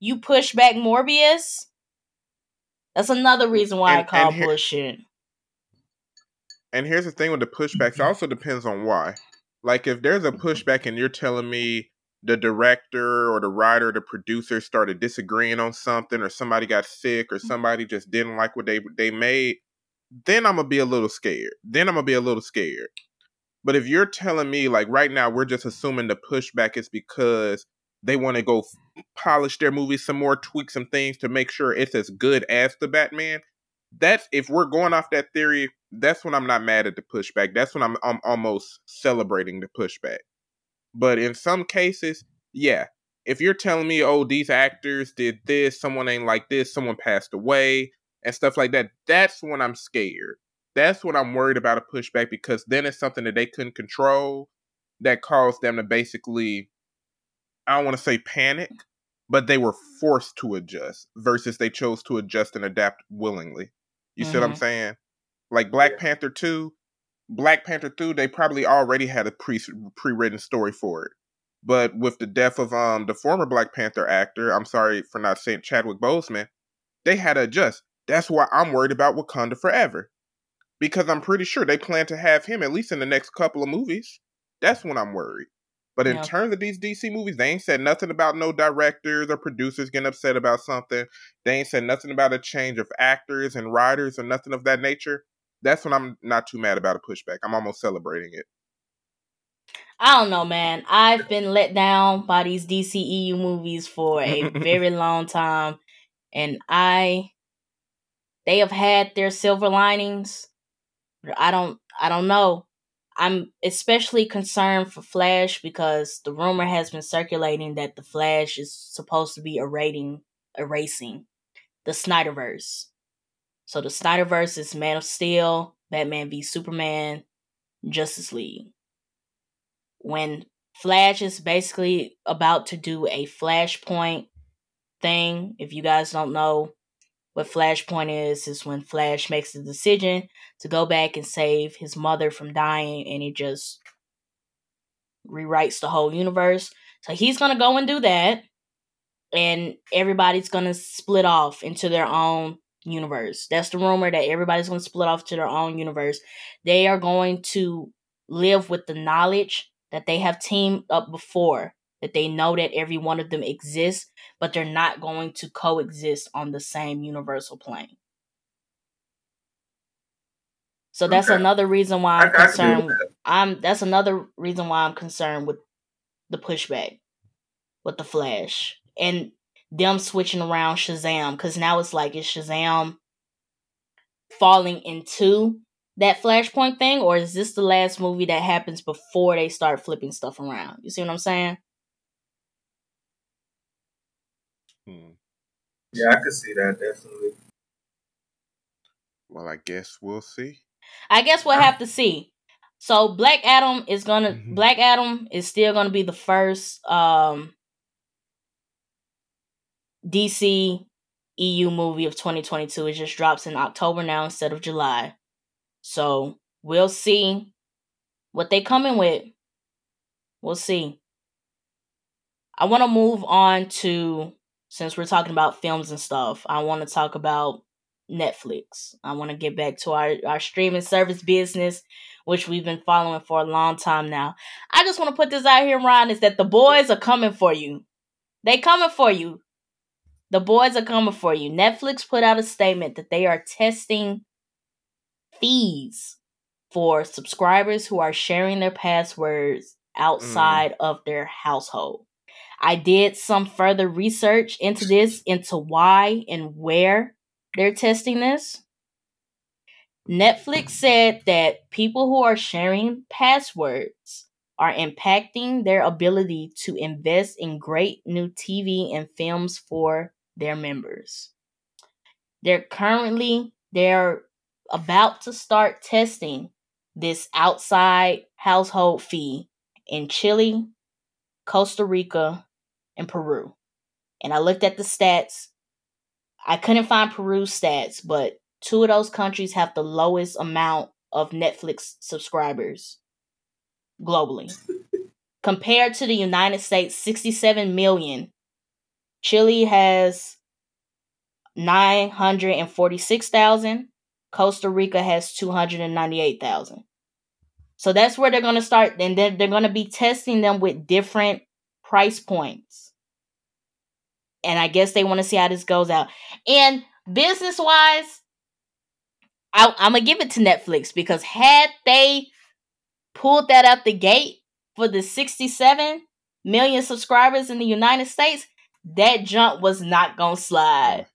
You push back Morbius. That's another reason why I call and here- bullshit. And here's the thing with the pushbacks, it also depends on why. Like if there's a mm-hmm. pushback and you're telling me the director or the writer, or the producer started disagreeing on something, or somebody got sick, or mm-hmm. somebody just didn't like what they they made, then I'm gonna be a little scared. Then I'm gonna be a little scared. But if you're telling me like right now we're just assuming the pushback is because they want to go f- polish their movie some more, tweak some things to make sure it's as good as the Batman. That's if we're going off that theory, that's when I'm not mad at the pushback. That's when I'm I'm almost celebrating the pushback. But in some cases, yeah, if you're telling me, oh, these actors did this, someone ain't like this, someone passed away, and stuff like that, that's when I'm scared. That's what I'm worried about a pushback because then it's something that they couldn't control that caused them to basically, I don't want to say panic, but they were forced to adjust versus they chose to adjust and adapt willingly. You see what I'm Mhm. saying? Like Black Panther 2, Black Panther 2, they probably already had a pre pre-written story for it. But with the death of um the former Black Panther actor, I'm sorry for not saying Chadwick Boseman, they had to adjust. That's why I'm worried about Wakanda Forever. Because I'm pretty sure they plan to have him at least in the next couple of movies. That's when I'm worried. But in Yeah. terms of these DC movies, they ain't said nothing about no directors or producers getting upset about something. They ain't said nothing about a change of actors and writers or nothing of that nature. That's when I'm not too mad about a pushback. I'm almost celebrating it. I don't know, man. I've been let down by these DCEU movies for a very long time, and I they have had their silver linings. I don't I don't know. I'm especially concerned for Flash because the rumor has been circulating that the Flash is supposed to be erasing erasing the Snyderverse. So the Snyderverse is Man of Steel, Batman v Superman, Justice League. When Flash is basically about to do a Flashpoint thing. If you guys don't know what Flashpoint is, is when Flash makes the decision to go back and save his mother from dying, and he just rewrites the whole universe. So he's gonna go and do that, and everybody's gonna split off into their own universe. That's the rumor that everybody's gonna split off to their own universe. They are going to live with the knowledge that they have teamed up before, that they know that every one of them exists, but they're not going to coexist on the same universal plane. So that's Okay. another reason why I- I'm I concerned. with that. I'm that's another reason why I'm concerned with the pushback with the Flash and them switching around Shazam because now it's like is Shazam falling into that Flashpoint thing, or is this the last movie that happens before they start flipping stuff around? You see what I'm saying? Hmm. Yeah, I could see that definitely. Well, I guess we'll see. I guess we'll have to see. So Black Adam is gonna Mhm. Black Adam is still gonna be the first um DC EU movie of 2022. It just drops in October now instead of July. So we'll see what they coming with. We'll see. I want to move on to since we're talking about films and stuff. I want to talk about Netflix. I want to get back to our our streaming service business, which we've been following for a long time now. I just want to put this out here, Ron, is that the boys are coming for you. They coming for you. The boys are coming for you. Netflix put out a statement that they are testing fees for subscribers who are sharing their passwords mm. outside of their household. I did some further research into this, into why and where they're testing this. Netflix said that people who are sharing passwords are impacting their ability to invest in great new TV and films for their members. They're currently they're about to start testing this outside household fee in Chile, Costa Rica, and Peru. And I looked at the stats. I couldn't find Peru's stats, but two of those countries have the lowest amount of Netflix subscribers globally. Compared to the United States, 67 million. Chile has 946,000. Costa Rica has 298,000. So that's where they're going to start. And then they're going to be testing them with different price points. And I guess they want to see how this goes out. And business wise, I, I'm going to give it to Netflix because had they pulled that out the gate for the 67 million subscribers in the United States, that jump was not going to slide.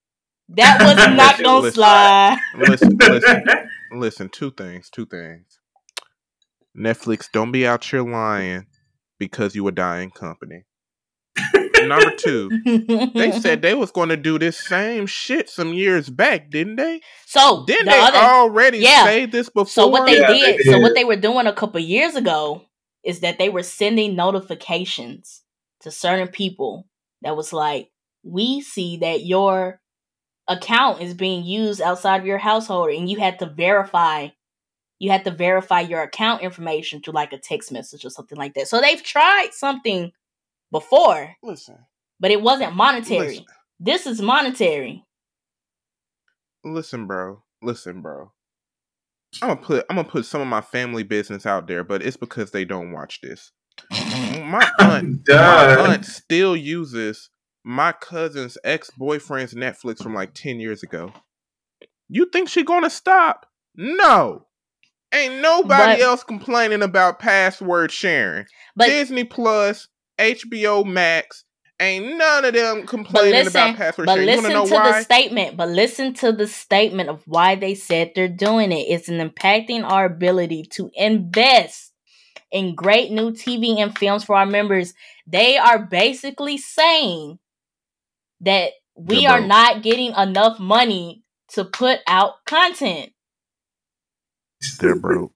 That was not going to Listen. slide. Listen, listen, listen. Two things. Two things. Netflix, don't be out here lying because you a dying company. Number two, they said they was going to do this same shit some years back, didn't they? so. Didn't the they other- already yeah. say this before? So what they Yeah, they did, so what they were doing a couple years ago is that they were sending notifications to certain people that was like, "We see that your account is being used outside of your household and you had to verify you had to verify your account information through like a text message or something like that." So they've tried something before, listen, but it wasn't monetary. listen, This is monetary. listen, bro. Listen, bro. I'm gonna put I'm gonna put some of my family business out there, but it's because they don't watch this. My aunt, my aunt still uses my cousin's ex boyfriend's Netflix from like ten years ago. You think she gonna stop? No. Ain't nobody But- else complaining about password sharing. But Disney Plus, HBO Max, ain't none of them complaining about password but sharing. You listen wanna to why? the statement. But listen to the statement of why they said they're doing it. It's an impacting our ability to invest in great new TV and films for our members. They are basically saying that we They're are not getting enough money to put out content. They're broke.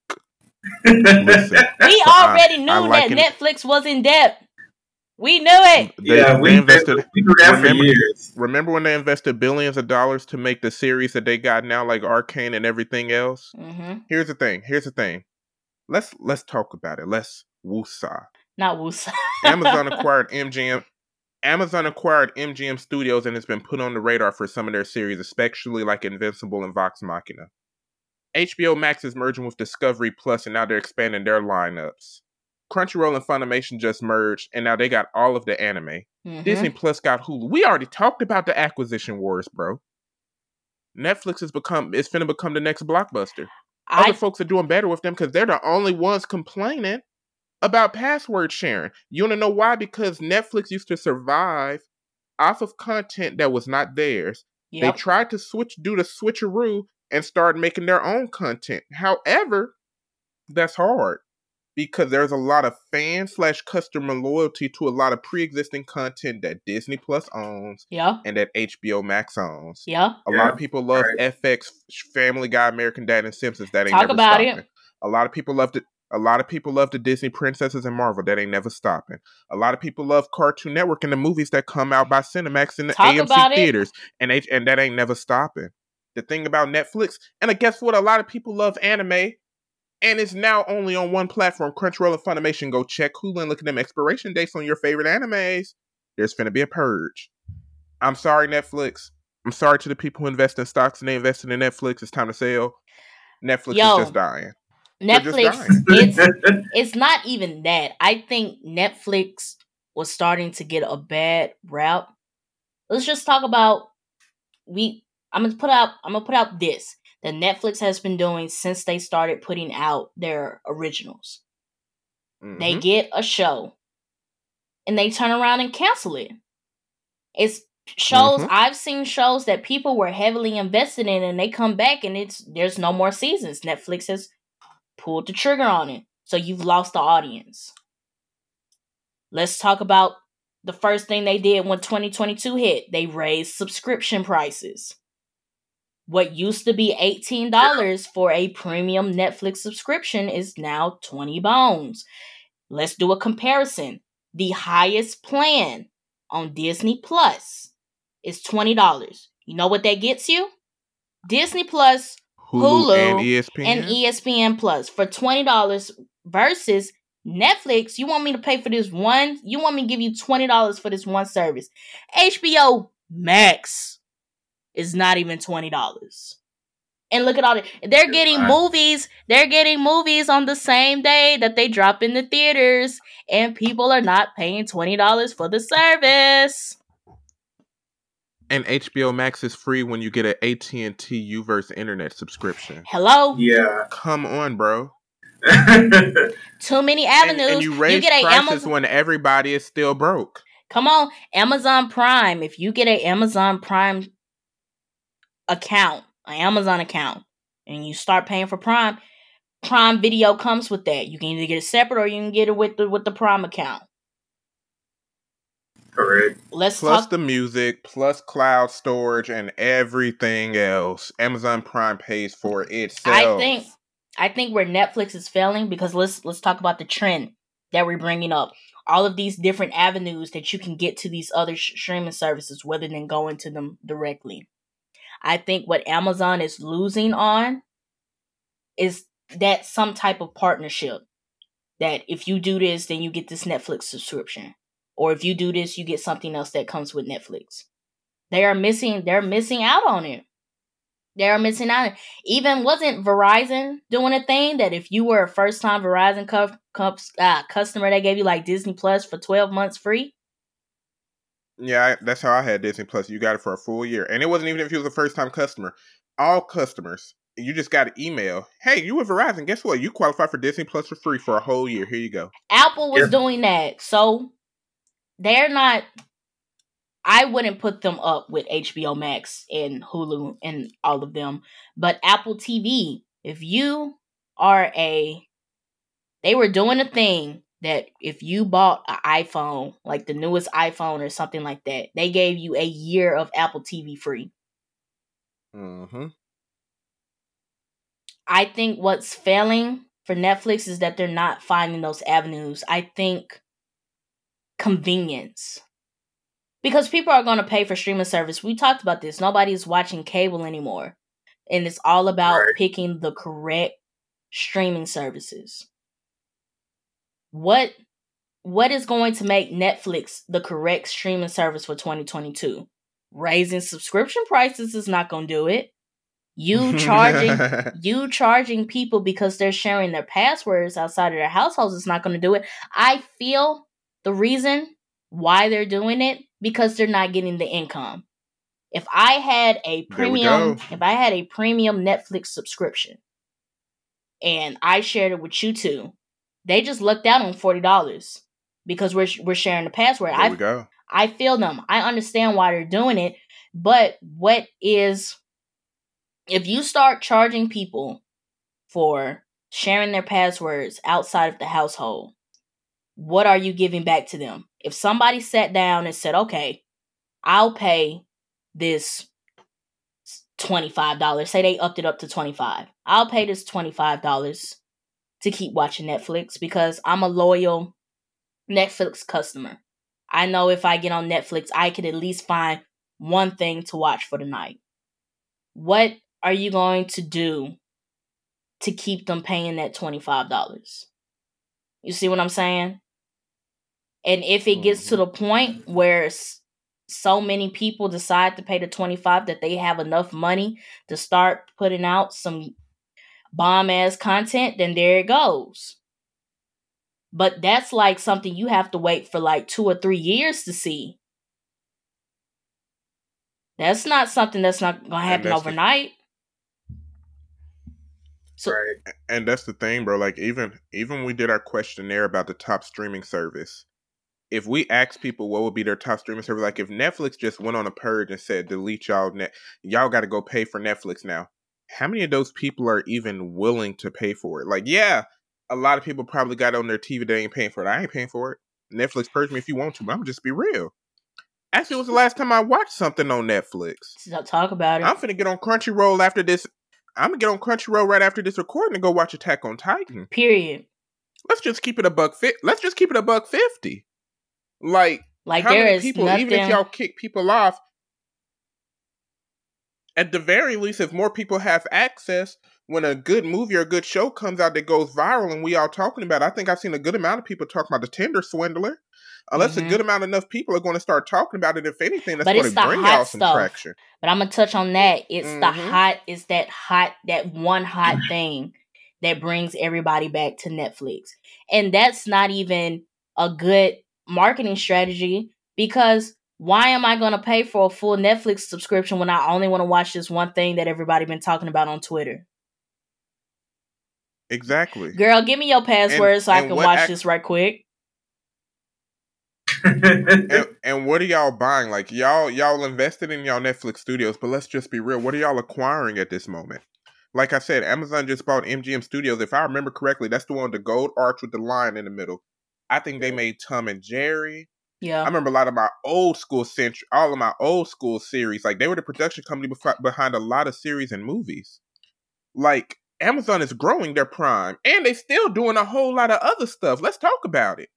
Listen. We So I- already knew I liken- that Netflix was in debt. We knew it. They, yeah, they we invested. we knew that for remember- years. Remember when they invested billions of dollars to make the series that they got now, like Arcane and everything else? hmm Here's the thing. Here's the thing. Let's let's talk about it. Let's woosah. Not Wusa. Amazon acquired MGM. Amazon acquired MGM Studios and has been put on the radar for some of their series, especially like Invincible and Vox Machina. HBO Max is merging with Discovery Plus, and now they're expanding their lineups. Crunchyroll and Funimation just merged, and now they got all of the anime. Mhm. Disney Plus got Hulu. We already talked about the acquisition wars, bro. Netflix has become it's finna become the next blockbuster. Other I folks are doing better with them because they're the only ones complaining about password sharing. You wanna know why? Because Netflix used to survive off of content that was not theirs. yep. They tried to switch do the switcheroo and start making their own content. However, that's hard because there's a lot of fan slash customer loyalty to a lot of pre-existing content that Disney Plus owns yeah. and that HBO Max owns. Yeah. A Yeah, lot of people love right. FX, Family Guy, American Dad, and Simpsons. That ain't Talk never about it. stopping. A lot of people love it. A lot of people love the Disney princesses and Marvel. That ain't never stopping. A lot of people love Cartoon Network and the movies that come out by Cinemax in the Talk about AMC it. theaters, and H- and that ain't never stopping. The thing about Netflix, and I guess what? A lot of people love anime, and it's now only on one platform, Crunchyroll and Funimation. Go check Hulu and look at them expiration dates on your favorite animes. There's gonna be a purge. I'm sorry, Netflix. I'm sorry to the people who invest in stocks and they invested in Netflix. It's time to sell. Netflix Yo. is just dying. They're just Netflix. dying. It's it's not even that. I think Netflix was starting to get a bad rap. Let's just talk about we I'm gonna put out I'm gonna put out this that Netflix has been doing since they started putting out their originals. They Mhm. get a show and they turn around and cancel it. It's shows Mhm. I've seen shows that people were heavily invested in and they come back and it's there's no more seasons. Netflix has pulled the trigger on it. So you've lost the audience. Let's talk about the first thing they did when 2022 hit. They raised subscription prices. What used to be $18 for a premium Netflix subscription is now 20 bones. Let's do a comparison. The highest plan on Disney Plus is $20. You know what that gets you? Disney Plus Hulu, Hulu and ESPN. and ESPN Plus for twenty dollars versus Netflix. You want me to pay for this one? You want me to give you twenty dollars for this one service? HBO Max is not even twenty dollars. And look at all the they're getting movies. They're getting movies on the same day that they drop in the theaters, and people are not paying twenty dollars for the service. and HBO Max is free when you get an AT and T Uverse internet subscription. Hello, yeah. Come on, bro. too many And, avenues. and you raise get a prices Amazon. when everybody is still broke. Come on, Amazon Prime. If you get an Amazon Prime account, an Amazon account, and you start paying for Prime, Prime Video comes with that. You can either get it separate or you can get it with the with the Prime account. Correct. Let's Plus talk. the music, plus cloud storage, and everything else. Amazon Prime pays for itself. I think I think where Netflix is failing because let's let's talk about the trend that we're bringing up. All of these different avenues that you can get to these other sh- streaming services rather than going to them directly. I think what Amazon is losing on is that some type of partnership. That if you do this, then you get this Netflix subscription, or if you do this, you get something else that comes with Netflix. They are missing. They're missing out on it. They are missing out. Even wasn't Verizon doing a thing that if you were a first time Verizon cu- cu- uh, customer, they gave you like Disney Plus for twelve months free. Yeah, I, that's how I had Disney Plus. You got it for a full year, and it wasn't even if you was a first time customer. All customers, you just got an email. Hey, you with Verizon? Guess what? You qualify for Disney Plus for free for a whole year. Here you go. Apple was Yeah. doing that, so they're not. I wouldn't put them up with HBO Max and Hulu and all of them, but Apple TV. If you are a, they were doing a thing that if you bought an iPhone, like the newest iPhone or something like that, they gave you a year of Apple TV free. Mm-hmm. I think what's failing for Netflix is that they're not finding those avenues. I think convenience. Because people are going to pay for streaming service. We talked about this. Nobody's watching cable anymore. And it's all about Right. picking the correct streaming services. What what is going to make Netflix the correct streaming service for 2022? Raising subscription prices is not going to do it. You charging you charging people because they're sharing their passwords outside of their households is not going to do it. I feel the reason why they're doing it because they're not getting the income. If I had a premium, if I had a premium Netflix subscription and I shared it with you two, they just lucked out on forty dollars because we're we're sharing the password. there I we go. I feel them. I understand why they're doing it. But what is if you start charging people for sharing their passwords outside of the household, what are you giving back to them? If somebody sat down and said, okay, I'll pay this $25, say they upped it up to 25 I'll pay this $25 to keep watching Netflix because I'm a loyal Netflix customer. I know if I get on Netflix, I could at least find one thing to watch for the night. What are you going to do to keep them paying that $25? You see what I'm saying? And if it gets to mm-hmm. the point where so many people decide to pay the 25 that they have enough money to start putting out some bomb ass content, then there it goes. But that's like something you have to wait for like two or three years to see. That's not something that's not gonna happen that's the- overnight. So right. and that's the thing, bro. Like even even we did our questionnaire about the top streaming service, if we asked people what would be their top streaming service, like if Netflix just went on a purge and said delete y'all net, y'all got to go pay for Netflix now. How many of those people are even willing to pay for it? Like, yeah, a lot of people probably got on their TV. They ain't paying for it. I ain't paying for it. Netflix purge me if you want to, but I'm just be real. Actually, it was the last time I watched something on Netflix. talk about it. I'm finna get on Crunchyroll after this. I'm gonna get on Crunchyroll right after this recording and go watch Attack on Titan. period. Let's just keep it a buck fit. Let's just keep it a buck fifty. Like, Like how there many is people, nothing. even if y'all kick people off, at the very least, if more people have access, when a good movie or a good show comes out that goes viral and we all talking about, it, I think I've seen a good amount of people talking about the Tinder swindler. Unless Mhm. a good amount enough people are going to start talking about it, if anything, that's But going it's to the bring y'all some stuff. traction. But I'm gonna touch on that. It's the Mhm. hot. It's that hot. That one hot thing that brings everybody back to Netflix, and that's not even a good marketing strategy because why am I gonna pay for a full Netflix subscription when I only want to watch this one thing that everybody been talking about on Twitter? Exactly. Girl, give me your password so I can watch act- this right quick. and, and what are y'all buying? Like y'all y'all invested in y'all Netflix studios, but let's just be real. What are y'all acquiring at this moment? Like I said, Amazon just bought MGM Studios. If I remember correctly, that's the one with the gold arch with the lion in the middle. I think they made Tom and Jerry. I remember a lot of my old school century, all of my old school series. Like they were the production company bef- behind a lot of series and movies. Like Amazon is growing their prime, and they still doing a whole lot of other stuff. Let's talk about it.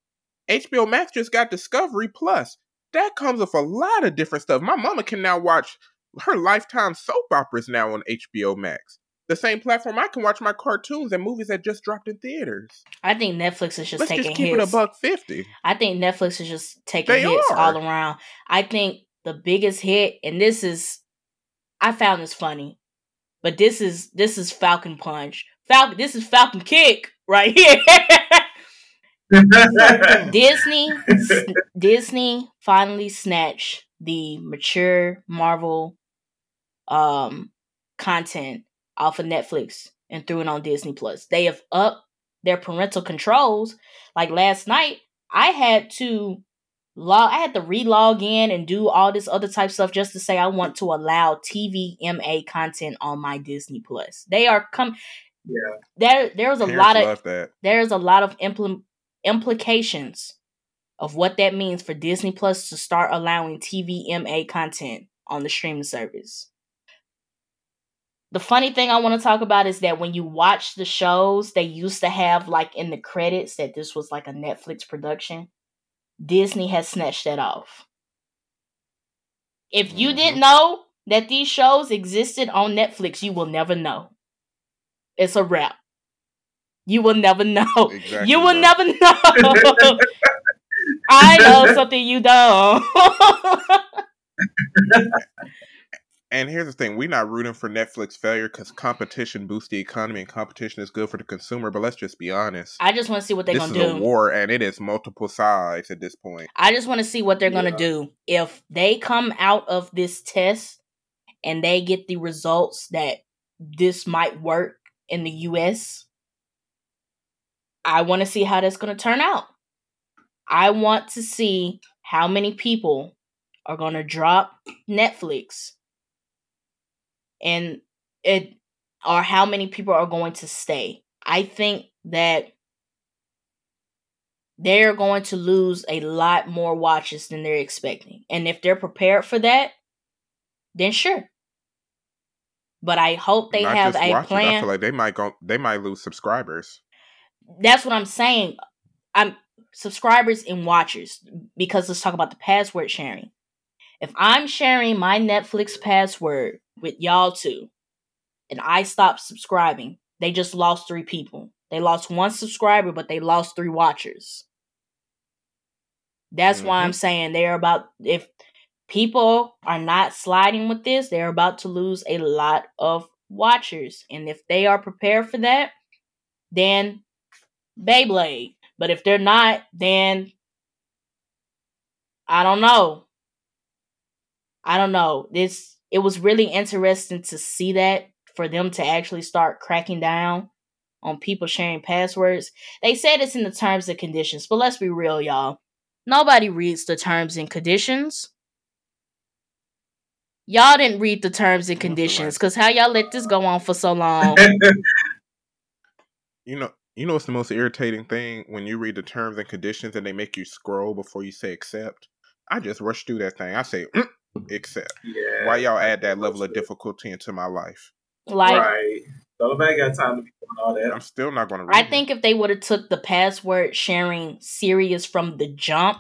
HBO Max just got Discovery Plus. That comes with a lot of different stuff. My mama can now watch her lifetime soap operas now on HBO Max. The same platform I can watch my cartoons and movies that just dropped in theaters. I think Netflix is just Let's taking just keep hits. it a buck fifty. I think Netflix is just taking They hits are. all around. I think the biggest hit, and this is, I found this funny, but this is this is Falcon Punch. Falcon, this is Falcon Kick right here. Disney, Disney finally snatched the mature Marvel, um, content off of Netflix and threw it on Disney Plus. They have upped their parental controls. Like last night, I had to log I had to re-log in and do all this other type stuff just to say I want to allow TVMA content on my Disney Plus. They are come Yeah. there there's a Parents lot of that. there's a lot of impl- implications of what that means for Disney Plus to start allowing TVMA content on the streaming service. The funny thing I want to talk about is that when you watch the shows, they used to have like in the credits that this was like a Netflix production. Disney has snatched that off. If you Mhm. didn't know that these shows existed on Netflix, you will never know. It's a wrap. You will never know. Exactly, you will never know. I know something you don't. And here's the thing: we're not rooting for Netflix failure because competition boosts the economy and competition is good for the consumer. But let's just be honest. I just want to see what they're this is gonna a do. war, and it is multiple sides at this point. I just want to see what they're gonna do. If they come out of this test and they get the results that this might work in the US, I want to see how that's gonna turn out. I want to see how many people are gonna drop Netflix and it or how many people are going to stay. I think that they're going to lose a lot more watches than they're expecting. And if they're prepared for that, then sure. But I hope they Not have a watchers, I feel like they might go. They might lose subscribers. That's what I'm saying. I'm subscribers and watchers because let's talk about the password sharing. If I'm sharing my Netflix password with y'all two and I stop subscribing, they just lost three people. They lost one subscriber, but they lost three watchers. That's why I'm mm-hmm. saying they're about if people are not sliding with this, they're about to lose a lot of watchers. And if they are prepared for that, then Beyblade. But if they're not, then I don't know. I don't know. This it was really interesting to see that for them to actually start cracking down on people sharing passwords. They said it's in the terms and conditions, but let's be real, y'all. Nobody reads the terms and conditions. Y'all didn't read the terms and conditions because how y'all let this go on for so long? You know, you know what's the most irritating thing when you read the terms and conditions and they make you scroll before you say accept. I just rush through that thing. I say "Mm, accept. Yeah. Why y'all add that level of difficulty into my life? Like right. Don't nobody got time to be doing all that. I'm still not going to read. I it. think if they would have took the password sharing serious from the jump,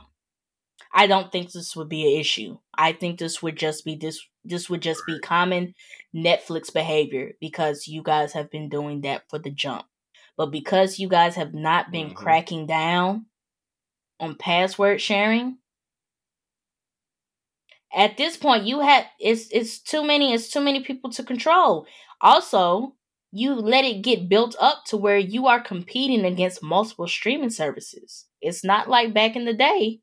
I don't think this would be an issue. I think this would just be this this would just be common Netflix behavior because you guys have been doing that for the jump. But because you guys have not been Mhm. cracking down on password sharing, at this point you have it's it's too many it's too many people to control. Also, you let it get built up to where you are competing against multiple streaming services. It's not like back in the day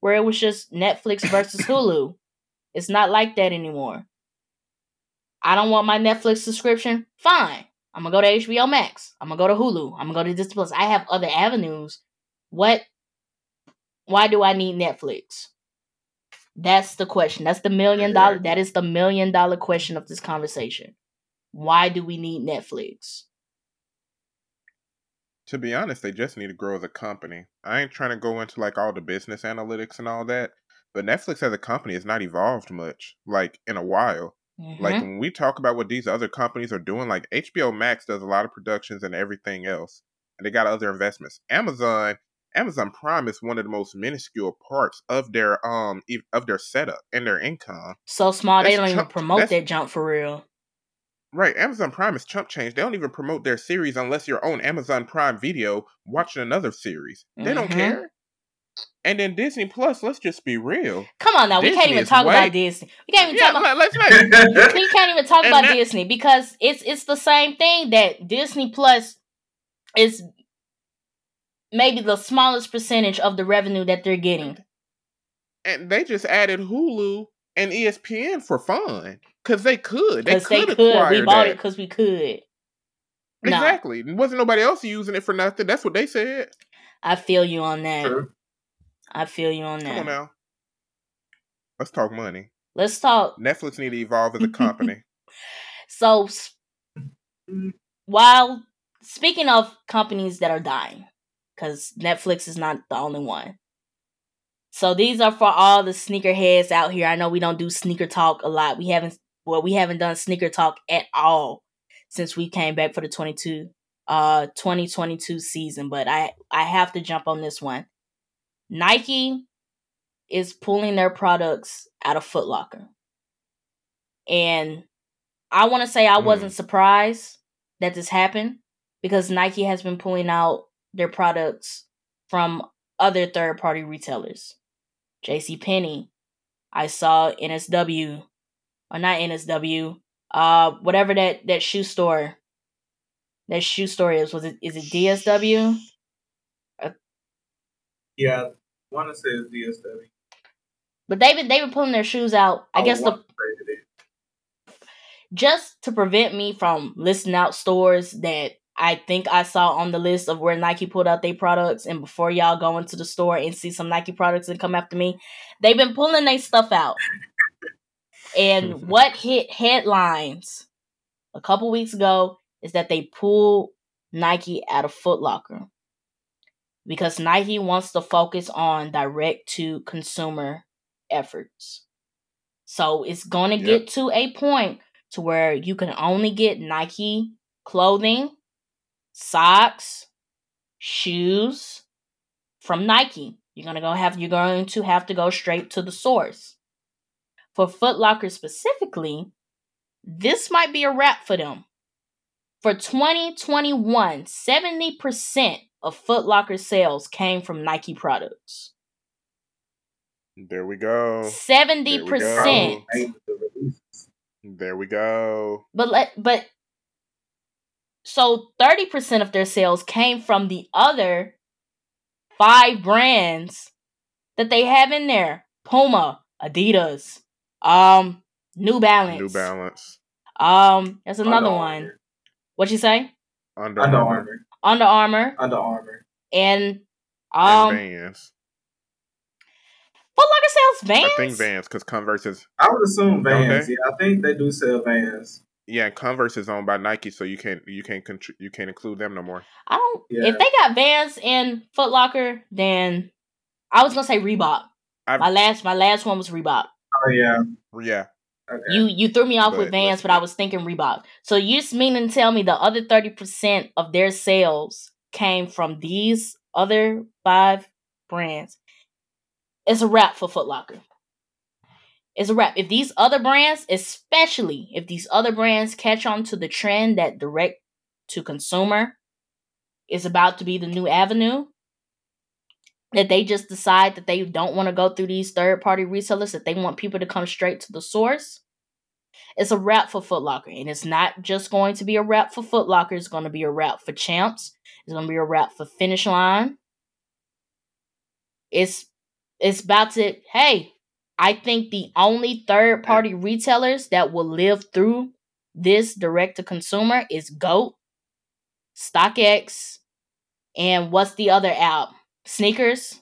where it was just Netflix versus Hulu. It's not like that anymore. I don't want my Netflix subscription. Fine. I'm gonna go to HBO Max. I'm gonna go to Hulu. I'm gonna go to Disney Plus. I have other avenues. What? Why do I need Netflix? That's the question. That's the million dollar. Exactly. That is the million dollar question of this conversation. Why do we need Netflix? to be honest, they just need to grow as a company. I ain't trying to go into like all the business analytics and all that, but Netflix as a company has not evolved much, like in a while. Like Mhm. when we talk about what these other companies are doing, like HBO Max does a lot of productions and everything else, and they got other investments. Amazon, Amazon Prime is one of the most minuscule parts of their um of their setup and their income. so small they don't even promote that jump for real. Right, Amazon Prime is chump change. They don't even promote their series unless you're on Amazon Prime Video watching another series. They don't Mhm. care. And then Disney Plus, let's just be real. Come on now, we can't even talk way- about Disney. We can't even Yeah, talk about. let, us not. We can't even talk And about that- Disney because it's it's the same thing that Disney Plus is maybe the smallest percentage of the revenue that they're getting. And they just added Hulu and ESPN for fun because they could. They Because they, could could. acquire We bought that. it because we could. No, Exactly. Wasn't nobody else using it for nothing. That's what they said. I feel you on that. True. I feel you on that. Come on now. Let's talk money. Let's talk. Netflix need to evolve as a company. So, s- while speaking of companies that are dying, because Netflix is not the only one. So these are for all the sneakerheads out here. I know we don't do sneaker talk a lot. We haven't well, we haven't done sneaker talk at all since we came back for the 22 uh 2022 season, but I I have to jump on this one. Nike is pulling their products out of Foot Locker. And I want to say I Hmm. wasn't surprised that this happened because Nike has been pulling out their products from other third party retailers. JC Penney, I saw NSW or not NSW, uh whatever that that shoe store that shoe store is was it is it DSW? Yeah, I want to say it's DSW. But they've been they've been pulling their shoes out. I guess the wanna say it is. just to prevent me from listing out stores that I think I saw on the list of where Nike pulled out their products, and before y'all go into the store and see some Nike products and come after me, they've been pulling their stuff out. and what hit headlines a couple weeks ago is that they pulled Nike out of Foot Locker because Nike wants to focus on direct to consumer efforts. So it's going to Yep. get to a point to where you can only get Nike clothing, socks, shoes from Nike. You're gonna go have you're going to have to go straight to the source. For Foot Locker specifically, this might be a wrap for them. For 2021, 70% of Foot Locker sales came from Nike products. There we go. 70%. go. Name the release. There we go. But let but so 30% of their sales came from the other five brands that they have in there. Puma, Adidas, um New Balance. New Balance. Um that's another Under one. Armour. What you say? Under, Under Armour. Armour. Under Armour Under Armour. and um and Vans. Foot Locker sells Vans. I think Vans because Converse is I would assume Vans. they? Yeah, I think they do sell Vans. Yeah, Converse is owned by Nike, so you can't you can't contr- you can't include them no more. I don't Yeah. if they got Vans and Foot Locker, then I was gonna say Reebok. I've- my last my last one was Reebok. Oh yeah. Yeah, Okay. You you threw me off with Vans, let's- but I was thinking Reebok. So you just meaning to tell me the other thirty percent of their sales came from these other five brands? It's a wrap for Foot Locker. It's a wrap. If these other brands, especially if these other brands catch on to the trend that direct to consumer is about to be the new avenue, that they just decide that they don't want to go through these third party resellers, that they want people to come straight to the source. It's a wrap for Foot Locker. And it's not just going to be a wrap for Foot Locker, it's going to be a wrap for Champs. It's going to be a wrap for Finish Line. It's it's about to hey, I think the only third party retailers that will live through this direct to consumer is GOAT, StockX, and what's the other app? Sneakers.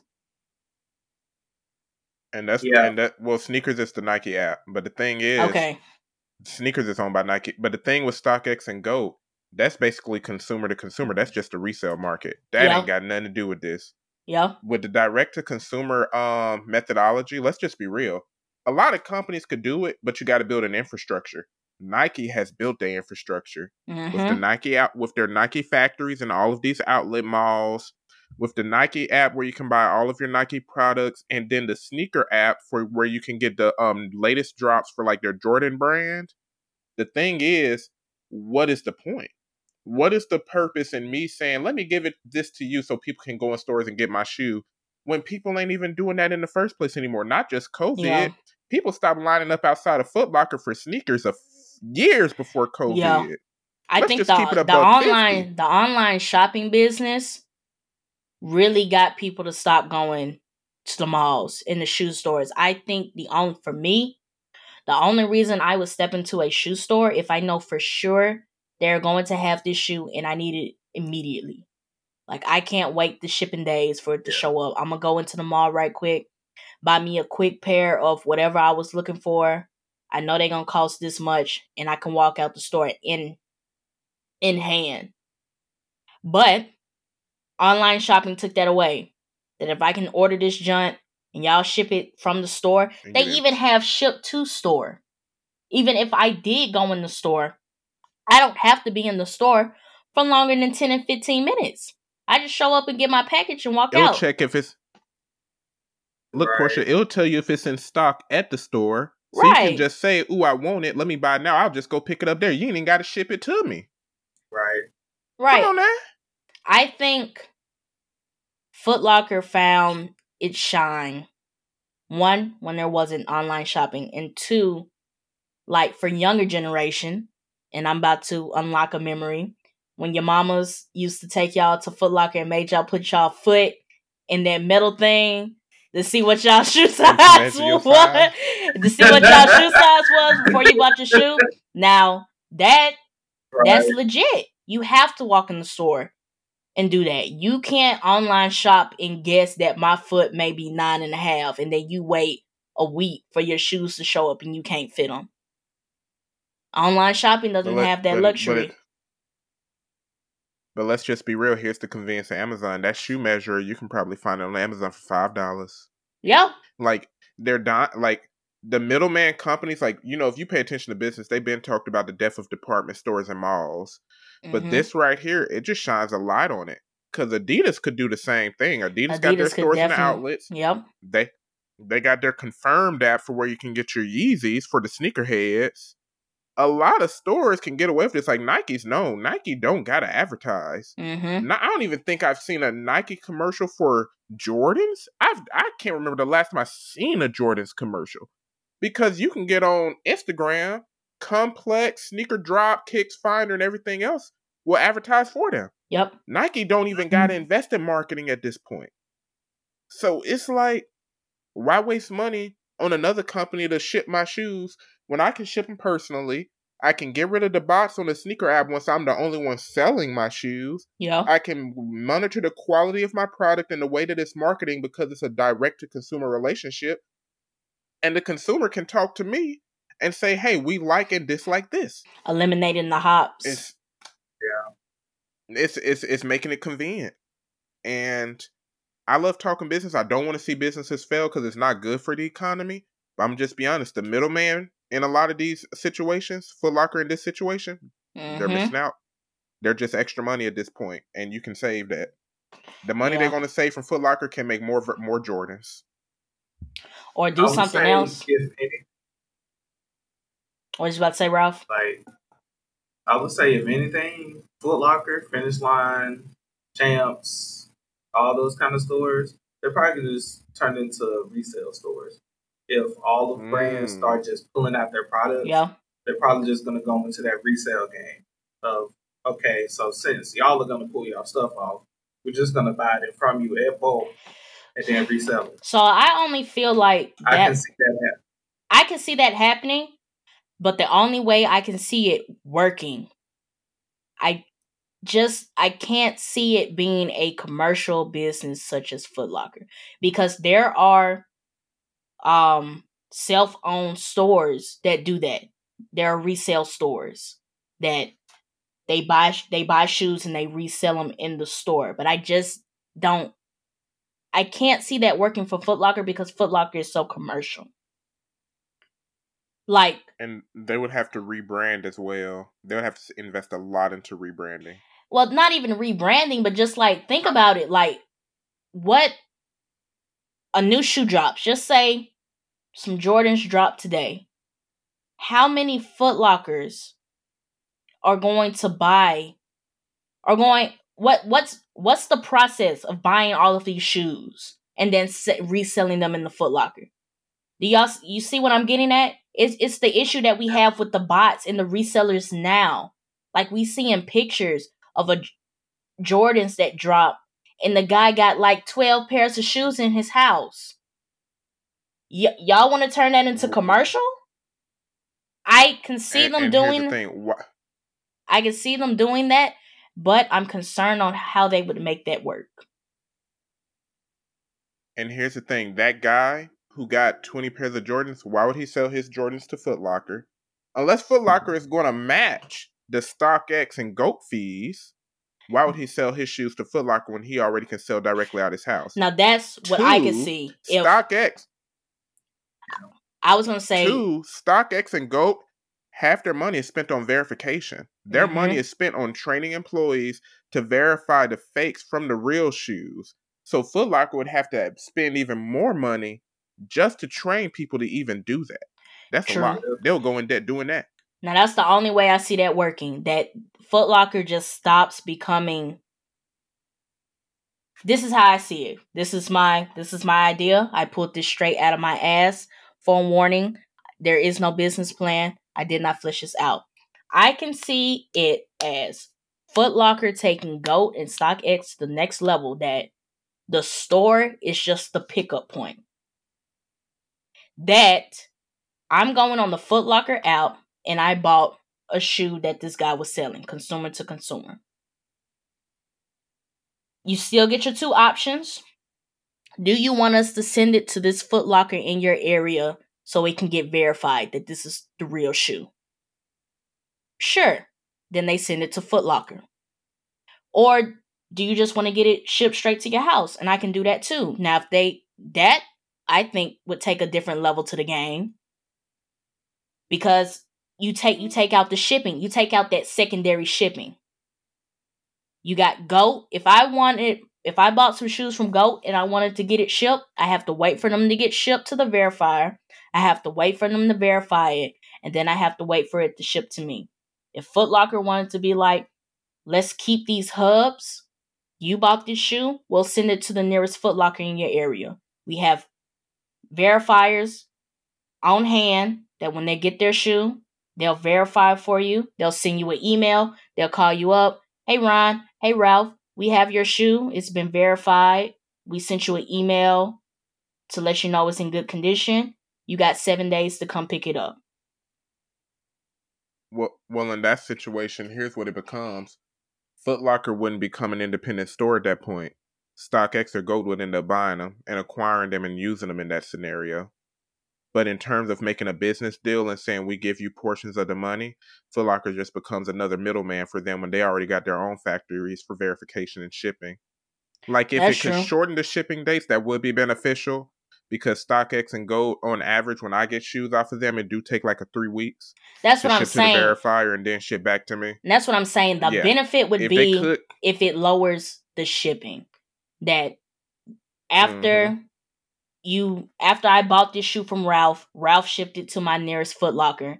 and that's Yeah. and that well, sneakers is the Nike app, but the thing is, Okay. sneakers is owned by Nike. But the thing with StockX and Goat, that's basically consumer to consumer. That's just a resale market. That Yeah. ain't got nothing to do with this. Yeah. with the direct to consumer um methodology, let's just be real. A lot of companies could do it, but you got to build an infrastructure. Nike has built their infrastructure with the Mm-hmm. Nike out with their Nike factories and all of these outlet malls, with the Nike app where you can buy all of your Nike products, and then the sneaker app for where you can get the um latest drops for like their Jordan brand. The thing is, what is the point? What is the purpose in me saying, let me give it this to you so people can go in stores and get my shoe when people ain't even doing that in the first place anymore? Not just COVID. Yeah. People stopped lining up outside of Foot Locker for sneakers of years before COVID. Yeah. I Let's think the, the online 50. the online shopping business really got people to stop going to the malls and the shoe stores. I think the only for me, the only reason I would step into a shoe store if I know for sure they're going to have this shoe and I need it immediately. Like I can't wait the shipping days for it to show up. I'm gonna go into the mall right quick, buy me a quick pair of whatever I was looking for. I know they're gonna cost this much, and I can walk out the store in in hand. But online shopping took that away. That if I can order this junk and y'all ship it from the store, they even have ship to store. Even if I did go in the store, I don't have to be in the store for longer than 10 and 15 minutes. I just show up and get my package and walk It'll out. check if it's Look, Right. Portia, it'll tell you if it's in stock at the store. So you can just say, "Ooh, I want it. Let me buy it now." I'll just go pick it up there. You ain't even got to ship it to me. Right. Right. Come on now. I think Foot Locker found its shine. One, when there wasn't online shopping, and two, like for younger generation, and I'm about to unlock a memory. When your mamas used to take y'all to Foot Locker and made y'all put y'all foot in that metal thing to see what y'all shoe size was. to see what y'all shoe size was before you bought your shoe. Now that Right. that's legit. You have to walk in the store and do that. You can't online shop and guess that my foot may be nine and a half, and then you wait a week for your shoes to show up and you can't fit them. Online shopping doesn't let- have that but- luxury. But, but let's just be real. Here's the convenience of Amazon. That shoe measure you can probably find it on Amazon for five dollars. yeah, Like they're not like the middleman companies. Like you know, if you pay attention to business, they've been talked about the death of department stores and malls. But Mhm. this right here, it just shines a light on it. Because Adidas could do the same thing. Adidas, got their stores and the outlets. Yep. They they got their confirmed app for where you can get your Yeezys for the sneakerheads. A lot of stores can get away with this. Like Nike's known. Nike don't gotta advertise. Mm-hmm. Now, I don't even think I've seen a Nike commercial for Jordans. I've I can't remember the last time I seen a Jordans commercial. Because you can get on Instagram, Complex, Sneaker Drop, Kicks Finder, and everything else will advertise for them. Yep. Nike don't even gotta invest in marketing at this point. So it's like, why waste money on another company to ship my shoes when I can ship them personally? I can get rid of the bots on the sneaker app once I'm the only one selling my shoes. Yeah. I can monitor the quality of my product and the way that it's marketing because it's a direct to consumer relationship. And the consumer can talk to me and say, hey, we like and dislike this. Eliminating the hops. It's yeah. It's it's it's making it convenient. And I love talking business. I don't want to see businesses fail because it's not good for the economy. But I'm just be honest, the middleman in a lot of these situations, Foot Locker in this situation, they're Mhm. missing out. They're just extra money at this point, and you can save that. The money Yeah. they're going to save from Foot Locker can make more more Jordans. Or I do something else. If any, What was you about to say, Ralph? like, I would say if anything, Foot Locker, Finish Line, Champs, all those kind of stores, they're probably just turned into resale stores. If all the brands Mm. start just pulling out their products, Yeah. they're probably just gonna go into that resale game of okay, so since y'all are gonna pull y'all stuff off, we're just gonna buy it from you at bulk and then resell it. So I only feel like I can see that happen. I can see that happening, but the only way I can see it working, I just I can't see it being a commercial business such as Footlocker because there are um self-owned stores that do that. There are resale stores that they buy they buy shoes and they resell them in the store, but I just don't I can't see that working for Foot Locker because Foot Locker is so commercial. Like And they would have to rebrand as well. They would have to invest a lot into rebranding. well not even rebranding but just like think about it like what a new shoe drops just say some jordans drop today. How many foot lockers are going to buy are going what what's what's the process of buying all of these shoes and then se- reselling them in the foot locker? Do y'all you see what i'm getting at? It's it's the issue that we have with the bots and the resellers now. Like we see in pictures of a Jordans that drop, and the guy got like twelve pairs of shoes in his house. Y- y'all want to turn that into commercial? I can see and, them and doing. the I can see them doing that, but I'm concerned on how they would make that work. and here's the thing. That guy who got 20 pairs of Jordans, why would he sell his Jordans to Foot Locker? Unless Foot mm-hmm. Locker is going to match the StockX and GOAT fees, why would he sell his shoes to Foot Locker when he already can sell directly out his house? Now that's what I can see. If StockX, I was gonna say, two, StockX and GOAT, half their money is spent on verification. Their Mhm. money is spent on training employees to verify the fakes from the real shoes. So Foot Locker would have to spend even more money just to train people to even do that. That's True. a lot. They'll go in debt doing that. Now that's the only way I see that working. That Foot Locker just stops becoming. This is how I see it. This is my this is my idea. I pulled this straight out of my ass. Phone warning: there is no business plan. I did not flesh this out. I can see it as Footlocker taking Goat and StockX to the next level. That the store is just the pickup point. That I'm going on the Footlocker app and I bought a shoe that this guy was selling, consumer to consumer. You still get your two options. Do you want us to send it to this Footlocker in your area so it can get verified that this is the real shoe? Sure. Then they send it to Footlocker. Or do you just want to get it shipped straight to your house? And I can do that too. Now, if they, that I think would take a different level to the game because you take you take out the shipping you take out that secondary shipping you got goat if i wanted if i bought some shoes from goat and i wanted to get it shipped i have to wait for them to get shipped to the verifier i have to wait for them to verify it and then i have to wait for it to ship to me if Foot Locker wanted to be like let's keep these hubs you bought this shoe we'll send it to the nearest Foot Locker in your area we have verifiers on hand that when they get their shoe, they'll verify for you. They'll send you an email. They'll call you up. Hey, Ron. Hey, Ralph. We have your shoe. It's been verified. We sent you an email to let you know it's in good condition. You got seven days to come pick it up. Well, well, in that situation, here's what it becomes: Foot Locker wouldn't become an independent store at that point. StockX or Goat would end up buying them and acquiring them and using them in that scenario. But in terms of making a business deal and saying we give you portions of the money, Foot Locker just becomes another middleman for them when they already got their own factories for verification and shipping. Like if That's it could true. shorten the shipping dates, that would be beneficial because StockX and Goat, on average, when I get shoes off of them, it do take like a three weeks That's to what I'm saying. to the verifier and then ship back to me. And that's what I'm saying. The Yeah. benefit would if be could, if it lowers the shipping. That after Mm-hmm. You after I bought this shoe from Ralph, Ralph shipped it to my nearest Foot Locker.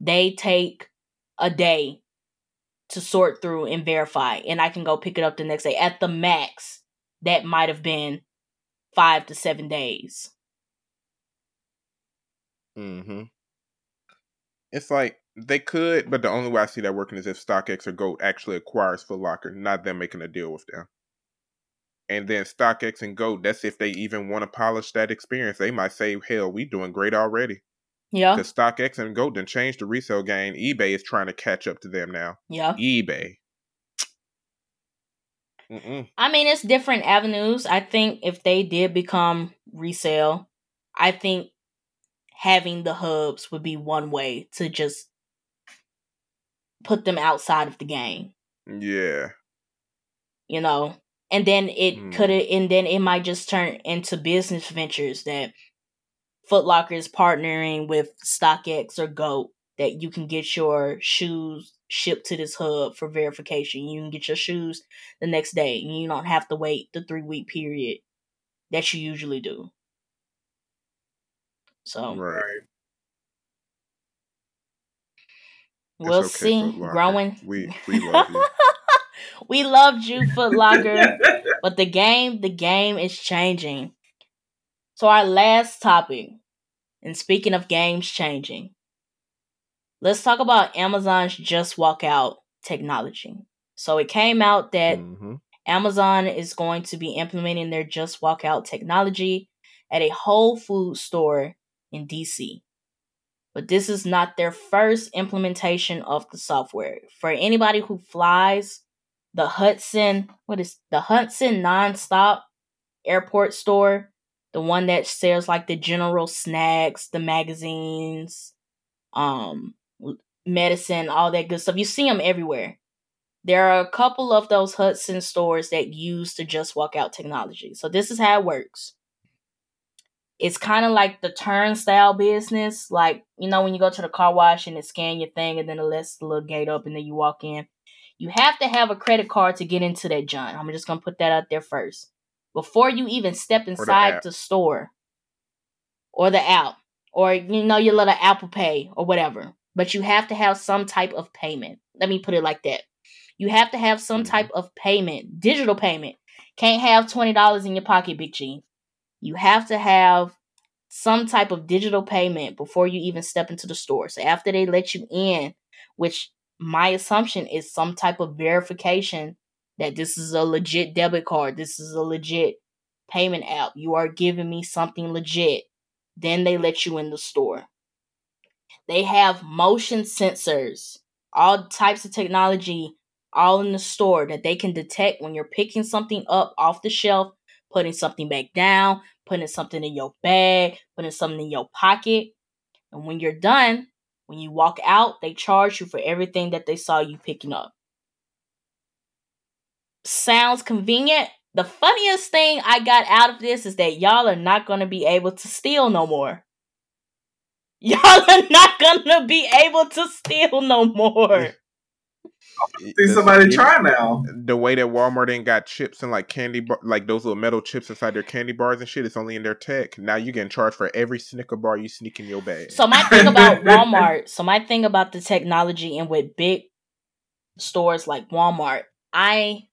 They take a day to sort through and verify, and I can go pick it up the next day. At the max, that might have been five to seven days. hmm It's like they could, but the only way I see that working is if StockX or Goat actually acquires Foot Locker, not them making a deal with them. And then StockX and Goat, that's if they even want to polish that experience. They might say, hell, we doing great already. Yeah, Because StockX and Goat then changed the resale game. eBay is trying to catch up to them now. yeah. eBay. Mm-mm. I mean, it's different avenues. I think if they did become resale, I think having the hubs would be one way to just put them outside of the game, Yeah. you know. And then it Hmm. could and then it might just turn into business ventures that Foot Locker is partnering with StockX or Goat that you can get your shoes shipped to this hub for verification. You can get your shoes the next day and you don't have to wait the three week period that you usually do. So Right. Right. We'll okay, see. Growing. We we love you. We loved you, Foot Locker. But the game, the game is changing. So our last topic, and speaking of games changing, let's talk about Amazon's Just Walk Out technology. So it came out that hmm Amazon is going to be implementing their Just Walk Out technology at a Whole Food store in DC. But this is not their first implementation of the software. For anybody who flies the Hudson, what is the Hudson Nonstop Airport store, the one that sells like the general snacks, the magazines, um, medicine, all that good stuff. You see them everywhere. There are a couple of those Hudson stores that use the Just Walk Out technology. So this is how it works. It's kind of like the turnstile business. Like, you know, when you go to the car wash and it scan your thing and then it lets the little gate up and then you walk in. You have to have a credit card to get into that John. I'm just gonna put that out there first. Before you even step inside app. the store. or the app or you know your little Apple Pay or whatever. But you have to have some type of payment. Let me put it like that. You have to have some mm-hmm. type of payment, digital payment. Can't have $20 in your pocket, Big G. You have to have some type of digital payment before you even step into the store. So after they let you in, which my assumption is some type of verification that this is a legit debit card, this is a legit payment app. You are giving me something legit. Then they let you in the store. They have motion sensors, all types of technology, all in the store that they can detect when you're picking something up off the shelf, putting something back down, putting something in your bag, putting something in your pocket. And when you're done, when you walk out, they charge you for everything that they saw you picking up. Sounds convenient. The funniest thing I got out of this is that y'all are not going to be able to steal no more. Y'all are not going to be able to steal no more. See somebody try now. The way that Walmart ain't got chips and like candy bar, like those little metal chips inside their candy bars and shit. It's only in their tech. Now you getting charged for every Snicker bar you sneak in your bag. So my thing about Walmart, so my thing about the technology and with big stores like Walmart, I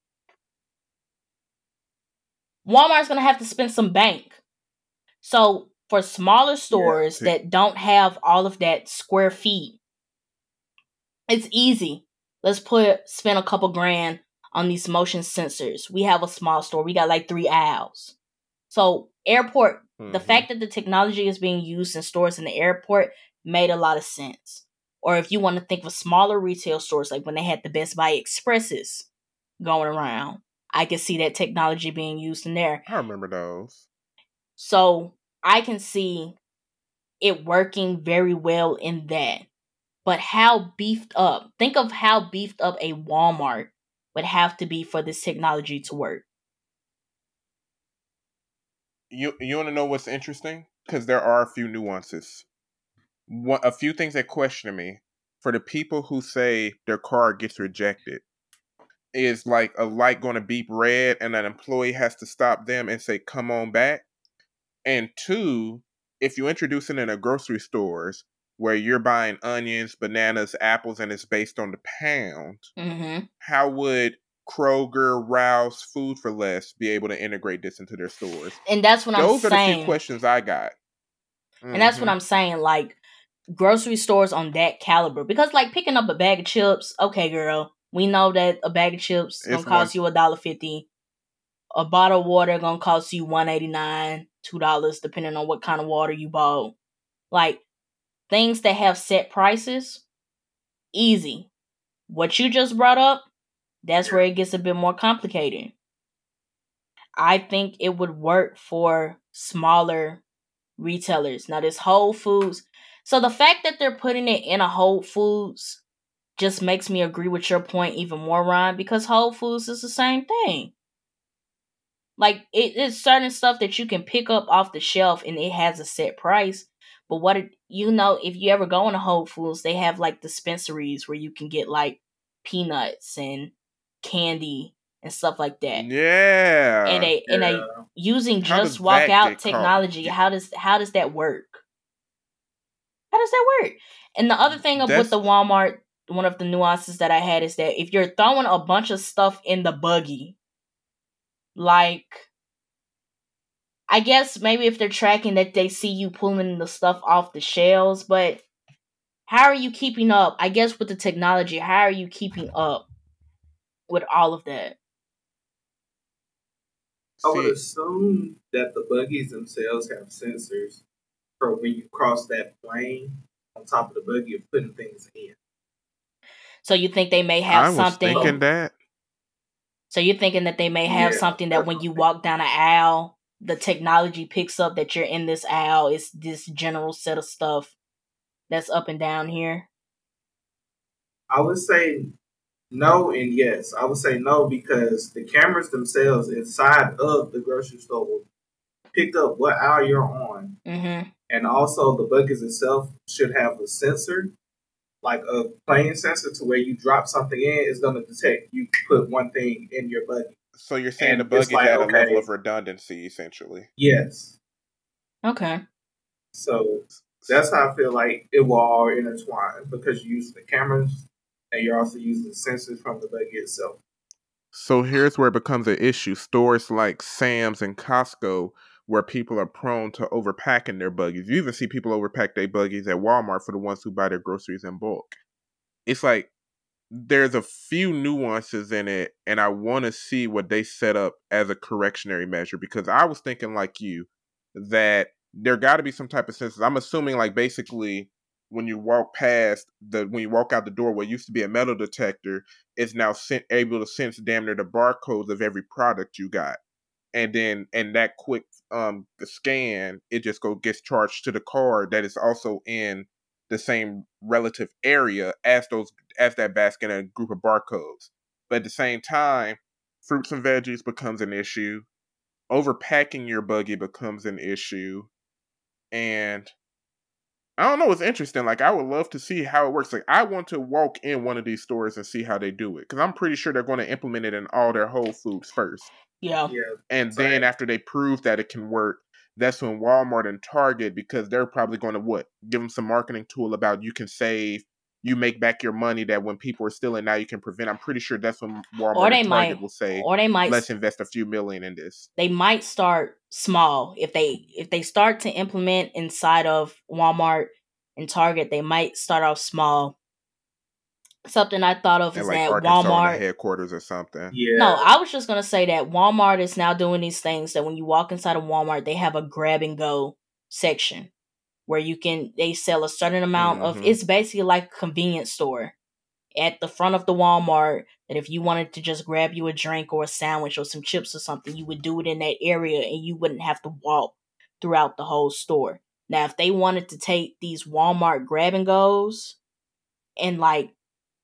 Walmart's gonna have to spend some bank. So for smaller stores Yeah. that don't have all of that square feet, it's easy. Let's put spend a couple grand on these motion sensors. We have a small store. We got like three aisles. So airport, the Mhm. fact that the technology is being used in stores in the airport made a lot of sense. Or if you want to think of smaller retail stores, like when they had the Best Buy Expresses going around, I could see that technology being used in there. I remember those. So I can see it working very well in that. But how beefed up, think of how beefed up a Walmart would have to be for this technology to work. You you want to know what's interesting? Because there are a few nuances. One, a few things that question me for the people who say their car gets rejected is like a light going to beep red and an employee has to stop them and say come on back. And two, if you introduce it in a grocery stores where you're buying onions, bananas, apples, and it's based on the pound, Mm-hmm. how would Kroger, Rouse, Food for Less be able to integrate this into their stores? And that's what Those I'm are the saying. few questions I got. And that's what Mhm. I'm saying. Like grocery stores on that caliber, because like picking up a bag of chips, okay, girl, we know that a bag of chips gonna It's cost you a dollar fifty. A bottle of water gonna cost you one eighty nine, two dollars, depending on what kind of water you bought. Like things that have set prices, easy. What you just brought up, that's where it gets a bit more complicated. I think it would work for smaller retailers. Now, this Whole Foods. So the fact that they're putting it in a Whole Foods just makes me agree with your point even more, Ron, because Whole Foods is the same thing. Like it is certain stuff that you can pick up off the shelf and it has a set price. But what it, you know, if you ever go into Whole Foods, they have like dispensaries where you can get like peanuts and candy and stuff like that. Yeah. And a and a using How just does walk out get caught? technology how does how does that work how does that work and the other thing of with the walmart one of the nuances that i had is that if you're throwing a bunch of stuff in the buggy like i guess maybe if they're tracking that they see you pulling the stuff off the shelves but how are you keeping up i guess with the technology how are you keeping up with all of that I would assume that the buggies themselves have sensors for when you cross that plane on top of the buggy of putting things in. so you think they may have I was something thinking oh. that. So you're thinking that they may have Yeah, something that when you walk down an aisle, the technology picks up that you're in this aisle. It's this general set of stuff that's up and down here. I would say no and yes. I would say no because the cameras themselves inside of the grocery store will pick up what aisle you're on. Mm-hmm. And also the buggies itself should have a sensor, like a plane sensor to where you drop something in, it's gonna detect you put one thing in your buggy. So you're saying And the it's buggy's like, at a level of redundancy, essentially. Yes. Okay. So that's how I feel like it will all intertwine because you use the cameras and you're also using the sensors from the buggy itself. So here's where it becomes an issue. Stores like Sam's and Costco, where people are prone to overpacking their buggies. You even see people overpack their buggies at Walmart for the ones who buy their groceries in bulk. It's like there's a few nuances in it, and I want to see what they set up as a correctionary measure because I was thinking like you that there got to be some type of sensors. I'm assuming like basically when you walk past the when you walk out the door what used to be a metal detector is now sent, able to sense damn near the barcodes of every product you got and then and that quick um the scan it just go gets charged to the card that is also in the same relative area as those as that basket and a group of barcodes but at the same time fruits and veggies becomes an issue overpacking your buggy becomes an issue and I don't know. It's interesting. Like I would love to see how it works. Like I want to walk in one of these stores and see how they do it because I'm pretty sure they're going to implement it in all their Whole Foods first. Yeah. Yeah. And then after they prove that it can work, that's when Walmart and Target, because they're probably going to what give them some marketing tool about you can save, you make back your money that when people are stealing now you can prevent. I'm pretty sure that's when Walmart Or they might will say, or they might let's invest a few million in this. they might start small if they if they start to implement inside of Walmart and Target they might start off small something I thought of And is like that Arkansas Walmart headquarters or something. Yeah. no I was just gonna say that Walmart is now doing these things that when you walk inside of Walmart they have a grab and go section where you can they sell a certain amount of Mhm. it's basically like a convenience store at the front of the Walmart that if you wanted to just grab you a drink or a sandwich or some chips or something, you would do it in that area and you wouldn't have to walk throughout the whole store. Now, if they wanted to take these Walmart grab and goes and like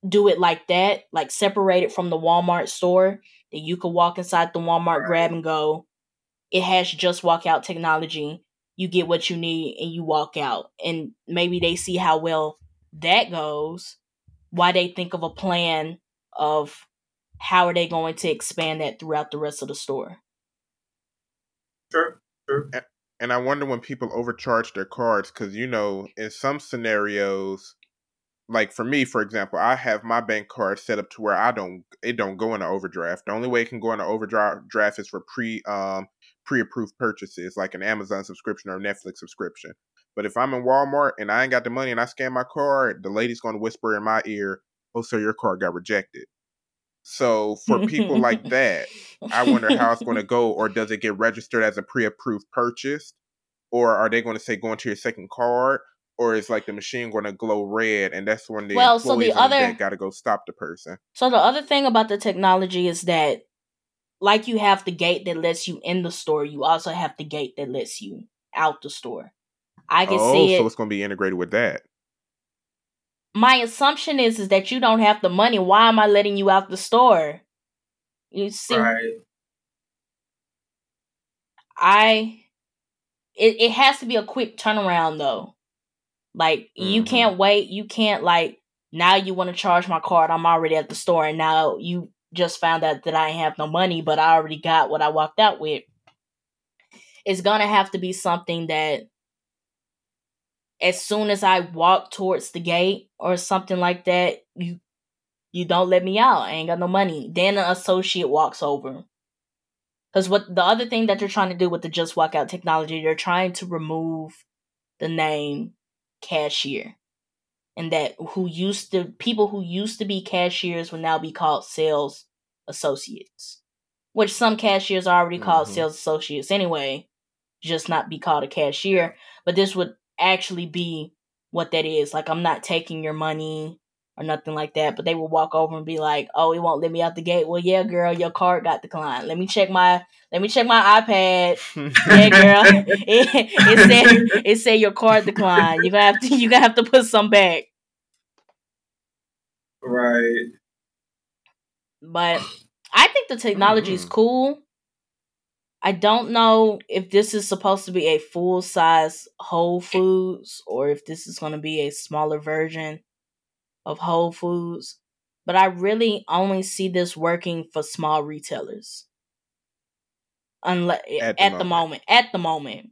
do it like that, like separate it from the Walmart store, that you could walk inside the Walmart grab and go. It has just walk out technology. You get what you need and you walk out. And maybe they see how well that goes why they think of a plan of how are they going to expand that throughout the rest of the store. Sure. Sure. And I wonder when people overcharge their cards because you know in some scenarios, like for me, for example, I have my bank card set up to where I don't it don't go into overdraft. The only way it can go into overdraft is for pre um pre approved purchases like an Amazon subscription or Netflix subscription. But if I'm in Walmart and I ain't got the money and I scan my card, the lady's gonna whisper in my ear, "Oh, sir, your card got rejected." So for people like that, I wonder how it's going to go, or does it get registered as a pre-approved purchase, or are they going to say go into your second card, or is like the machine going to glow red, and that's when the Well, so the other- got to go stop the person. So the other thing about the technology is that like you have the gate that lets you in the store, you also have the gate that lets you out the store. I can oh, see it. so it's going to be integrated with that. My assumption is is that you don't have the money. Why am I letting you out the store? You see Right. I it, it has to be a quick turnaround though. Like you Mhm. can't wait, you can't like now you want to charge my card. I'm already at the store and now you just found out that I have no money, but I already got what I walked out with. It's gonna have to be something that as soon as I walk towards the gate or something like that, you you don't let me out. I ain't got no money. Then an associate walks over. Because what the other thing that they're trying to do with the just walk out technology, they're trying to remove the name cashier. And that who used to people who used to be cashiers will now be called sales associates. Which some cashiers are already called Mhm. sales associates anyway, just not be called a cashier. But this would actually be what that is. Like I'm not taking your money or nothing like that. But they will walk over and be like, "Oh, it won't let me out the gate." Well, yeah, girl, your card got declined. Let me check my let me check my iPad. Yeah, girl, it, it said it said your card declined. You gonna have to you gonna have to put some back. Right. But I think the technology is Mhm. cool. I don't know if this is supposed to be a full size Whole Foods or if this is going to be a smaller version of Whole Foods. But I really only see this working for small retailers. Unless At at, the the moment. moment. At the moment.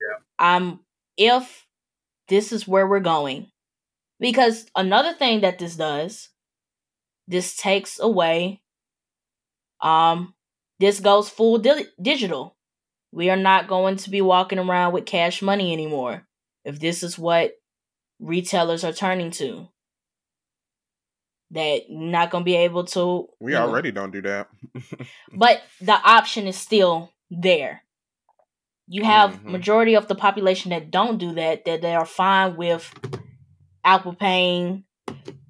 Yeah. I'm if this is where we're going. Because another thing that this does, this takes away um this goes full di- digital. We are not going to be walking around with cash money anymore. If this is what retailers are turning to. That not going to be able to We you know, already don't do that. but the option is still there. You have Mhm. majority of the population that don't do that, that they are fine with Apple Paying,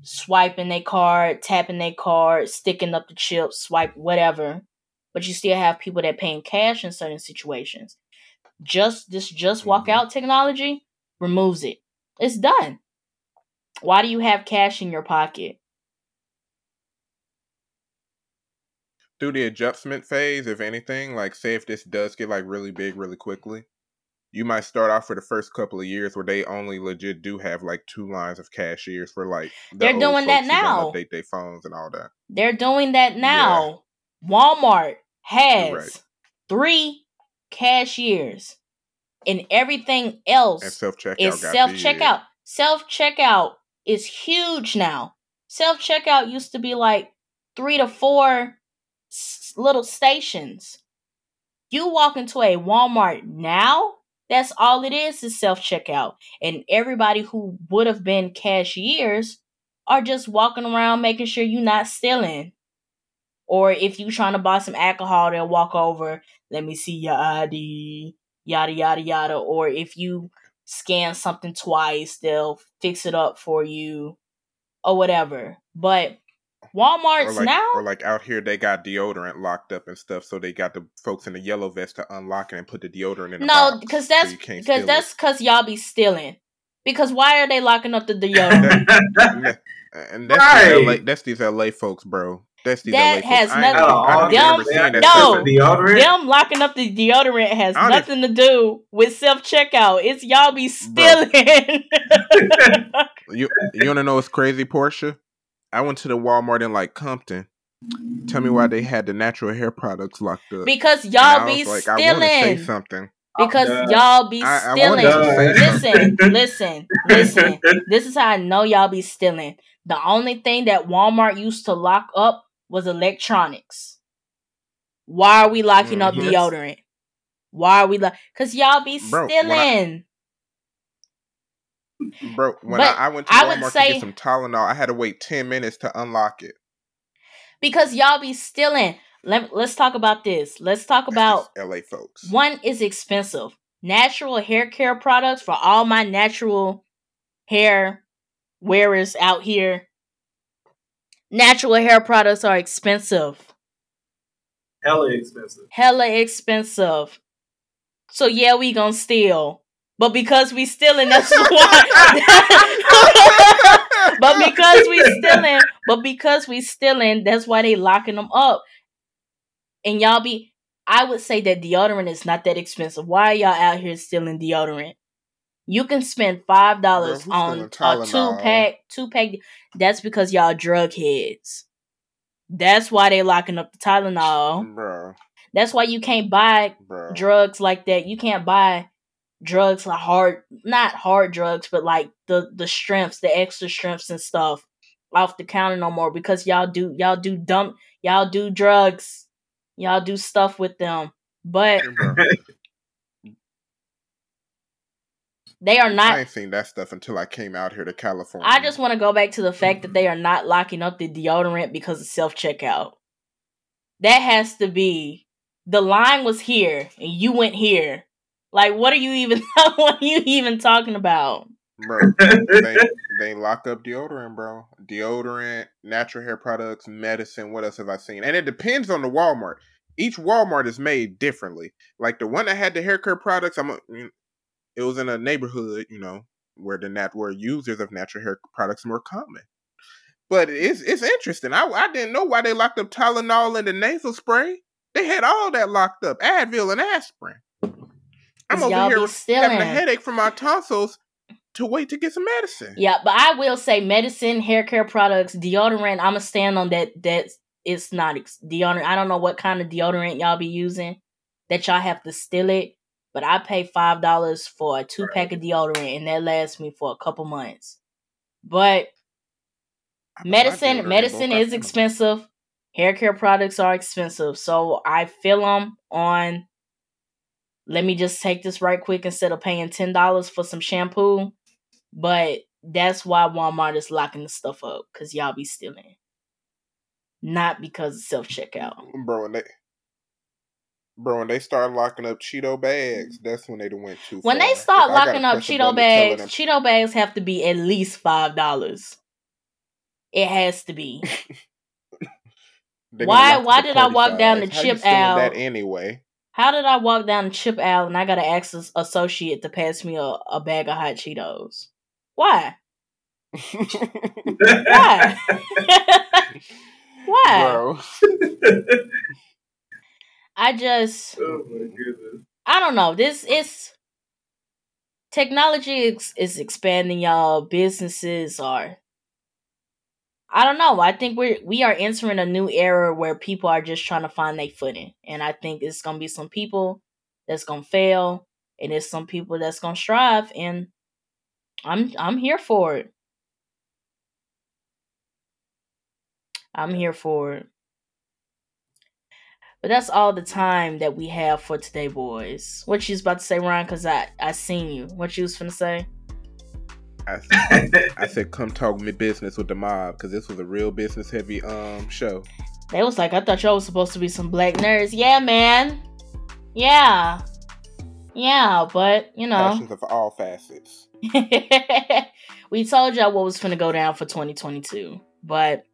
swiping their card, tapping their card, sticking up the chip, swipe whatever. But you still have people that paying cash in certain situations. Just this just walk out technology removes it. It's done. Why do you have cash in your pocket? Through the adjustment phase, if anything, like say if this does get like really big really quickly, you might start off for the first couple of years where they only legit do have like two lines of cashiers for like the They're doing that now. Update their phones and all that. They're doing that now. Walmart has right. three cashiers, and everything else And self checkout is self checkout. Self checkout is huge now. Self checkout used to be like three to four s- little stations. You walk into a Walmart now, that's all it is is self checkout. And everybody who would have been cashiers are just walking around making sure you're not stealing. Or if you trying to buy some alcohol, they'll walk over, let me see your ID, yada yada yada. Or if you scan something twice, they'll fix it up for you or whatever. But Or Walmart's like, now or like out here, they got deodorant locked up and stuff, so they got the folks in the yellow vest to unlock it and put the deodorant in the no, because that's because steal that's because y'all be stealing. Because why are they locking up the deodorant? And that's Right. LA, that's these LA folks, bro. That's these That has folks. I ain't nothing- never- I don't Them- remember seeing that no. stuff. deodorant. Them locking up the deodorant has I nothing to do with self checkout. It's y'all be stealing. You you wanna know what's crazy, Portia? I went to the Walmart in like Compton. Tell me why they had the natural hair products locked up. because y'all I be was like, I say stealing. something. Because I'm y'all be I- I stealing. wanted say listen, listen, listen. This is how I know y'all be stealing. The only thing that Walmart used to lock up was electronics. Why are we locking up Mhm. Yes. deodorant? Why are we like? Cause y'all be Bro, when I- stealing. Bro, when I, I went to I Walmart to get some Tylenol, I had to wait 10 minutes to unlock it. because y'all be stealing. Let, let's talk about this. Let's talk That's about LA folks. one is expensive. Natural hair care products for all my natural hair wearers out here. Natural hair products are expensive. Hella expensive. Hella expensive. So yeah, we gonna steal. But because we stealing, that's why But because we stealing, but because we stealing, that's why they locking them up. And y'all be I would say that deodorant is not that expensive. Why are y'all out here stealing deodorant? You can spend five dollars on a two pack, Two pack. That's because y'all drug heads. That's why they locking up the Tylenol. Bro, That's why you can't buy bro. drugs like that. You can't buy drugs like hard, not hard drugs, but like the the strengths, the extra strengths and stuff off the counter no more because y'all do y'all do dump y'all do drugs, y'all do stuff with them, but Bro, they are not. I ain't seen that stuff until I came out here to California. I just want to go back to the fact that they are not locking up the deodorant because of self checkout. That has to be the line was here and you went here. Like, what are you even? what are you even talking about? Bro, they, they lock up deodorant, bro. Deodorant, natural hair products, medicine. What else have I seen? And it depends on the Walmart. Each Walmart is made differently. Like the one that had the hair care products, I'm. It was in a neighborhood, you know, where the nat where users of natural hair products more common. But it's it's interesting. I I didn't know why they locked up Tylenol and the nasal spray. They had all that locked up, Advil and aspirin. I'm over here having a headache from my tonsils to wait to get some medicine. Yeah, but I will say medicine, hair care products, deodorant. I'ma stand on that. That it's not ex- deodorant. I don't know what kind of deodorant y'all be using that y'all have to steal it. But I pay five dollars for a two pack of deodorant, and that lasts me for a couple months. But medicine, medicine is expensive. Hair care products are expensive, so I feel them on. Let me just take this right quick instead of paying ten dollars for some shampoo. But that's why Walmart is locking the stuff up because y'all be stealing, not because of self checkout. Bro, when they Bro, when they start locking up Cheeto bags, mm-hmm. that's when they went too When far. they start If locking up Cheeto button to tell bags, them- Cheeto bags have to be at least five dollars. It has to be. why- why did I walk Purdy down the. How chip stealing aisle? That anyway. How did I walk down the chip aisle and I gotta ask this associate to pass me a, a bag of hot Cheetos? Why? Why? Why? I just oh. I don't know. This is technology is, is expanding, y'all. Businesses are. I don't know. I think we're we are entering a new era where people are just trying to find their footing, and I think it's gonna be some people that's gonna fail, and it's some people that's gonna strive, and I'm I'm here for it. I'm here for it. But that's all the time that we have for today, boys. What you was about to say, Ryun? Cause I I seen you. What you was finna say? I, said- I said, come talk me business with the mob because this was a real business heavy um show. They was like, I thought y'all was supposed to be some black nerds. Yeah, man. Yeah. Yeah, but you know, Passions of all facets. we told y'all what was finna go down for 2022. But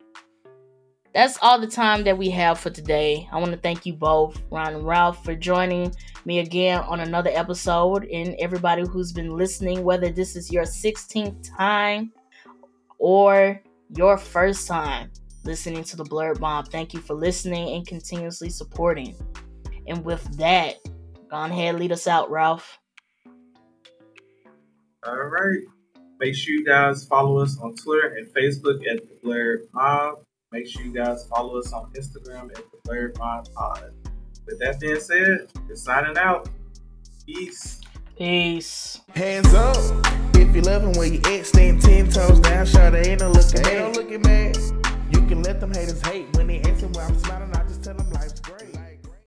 that's all the time that we have for today. I want to thank you both, Ron and Ralph, for joining me again on another episode. And everybody who's been listening, whether this is your 16th time or your first time listening to the Blerd Mob, thank you for listening and continuously supporting. And with that, go ahead, lead us out, Ralph. All right. Make sure you guys follow us on Twitter and Facebook at the Blerd Mob. Make sure you guys follow us on Instagram at the Blerd Mob Pod. With that being said, we're signing out. Peace. Peace. Hands up. If you loving where you at, stand ten toes down, shot ain't no looking back. Ain't no looking back. You can let them haters hate when they asking where I'm smiling.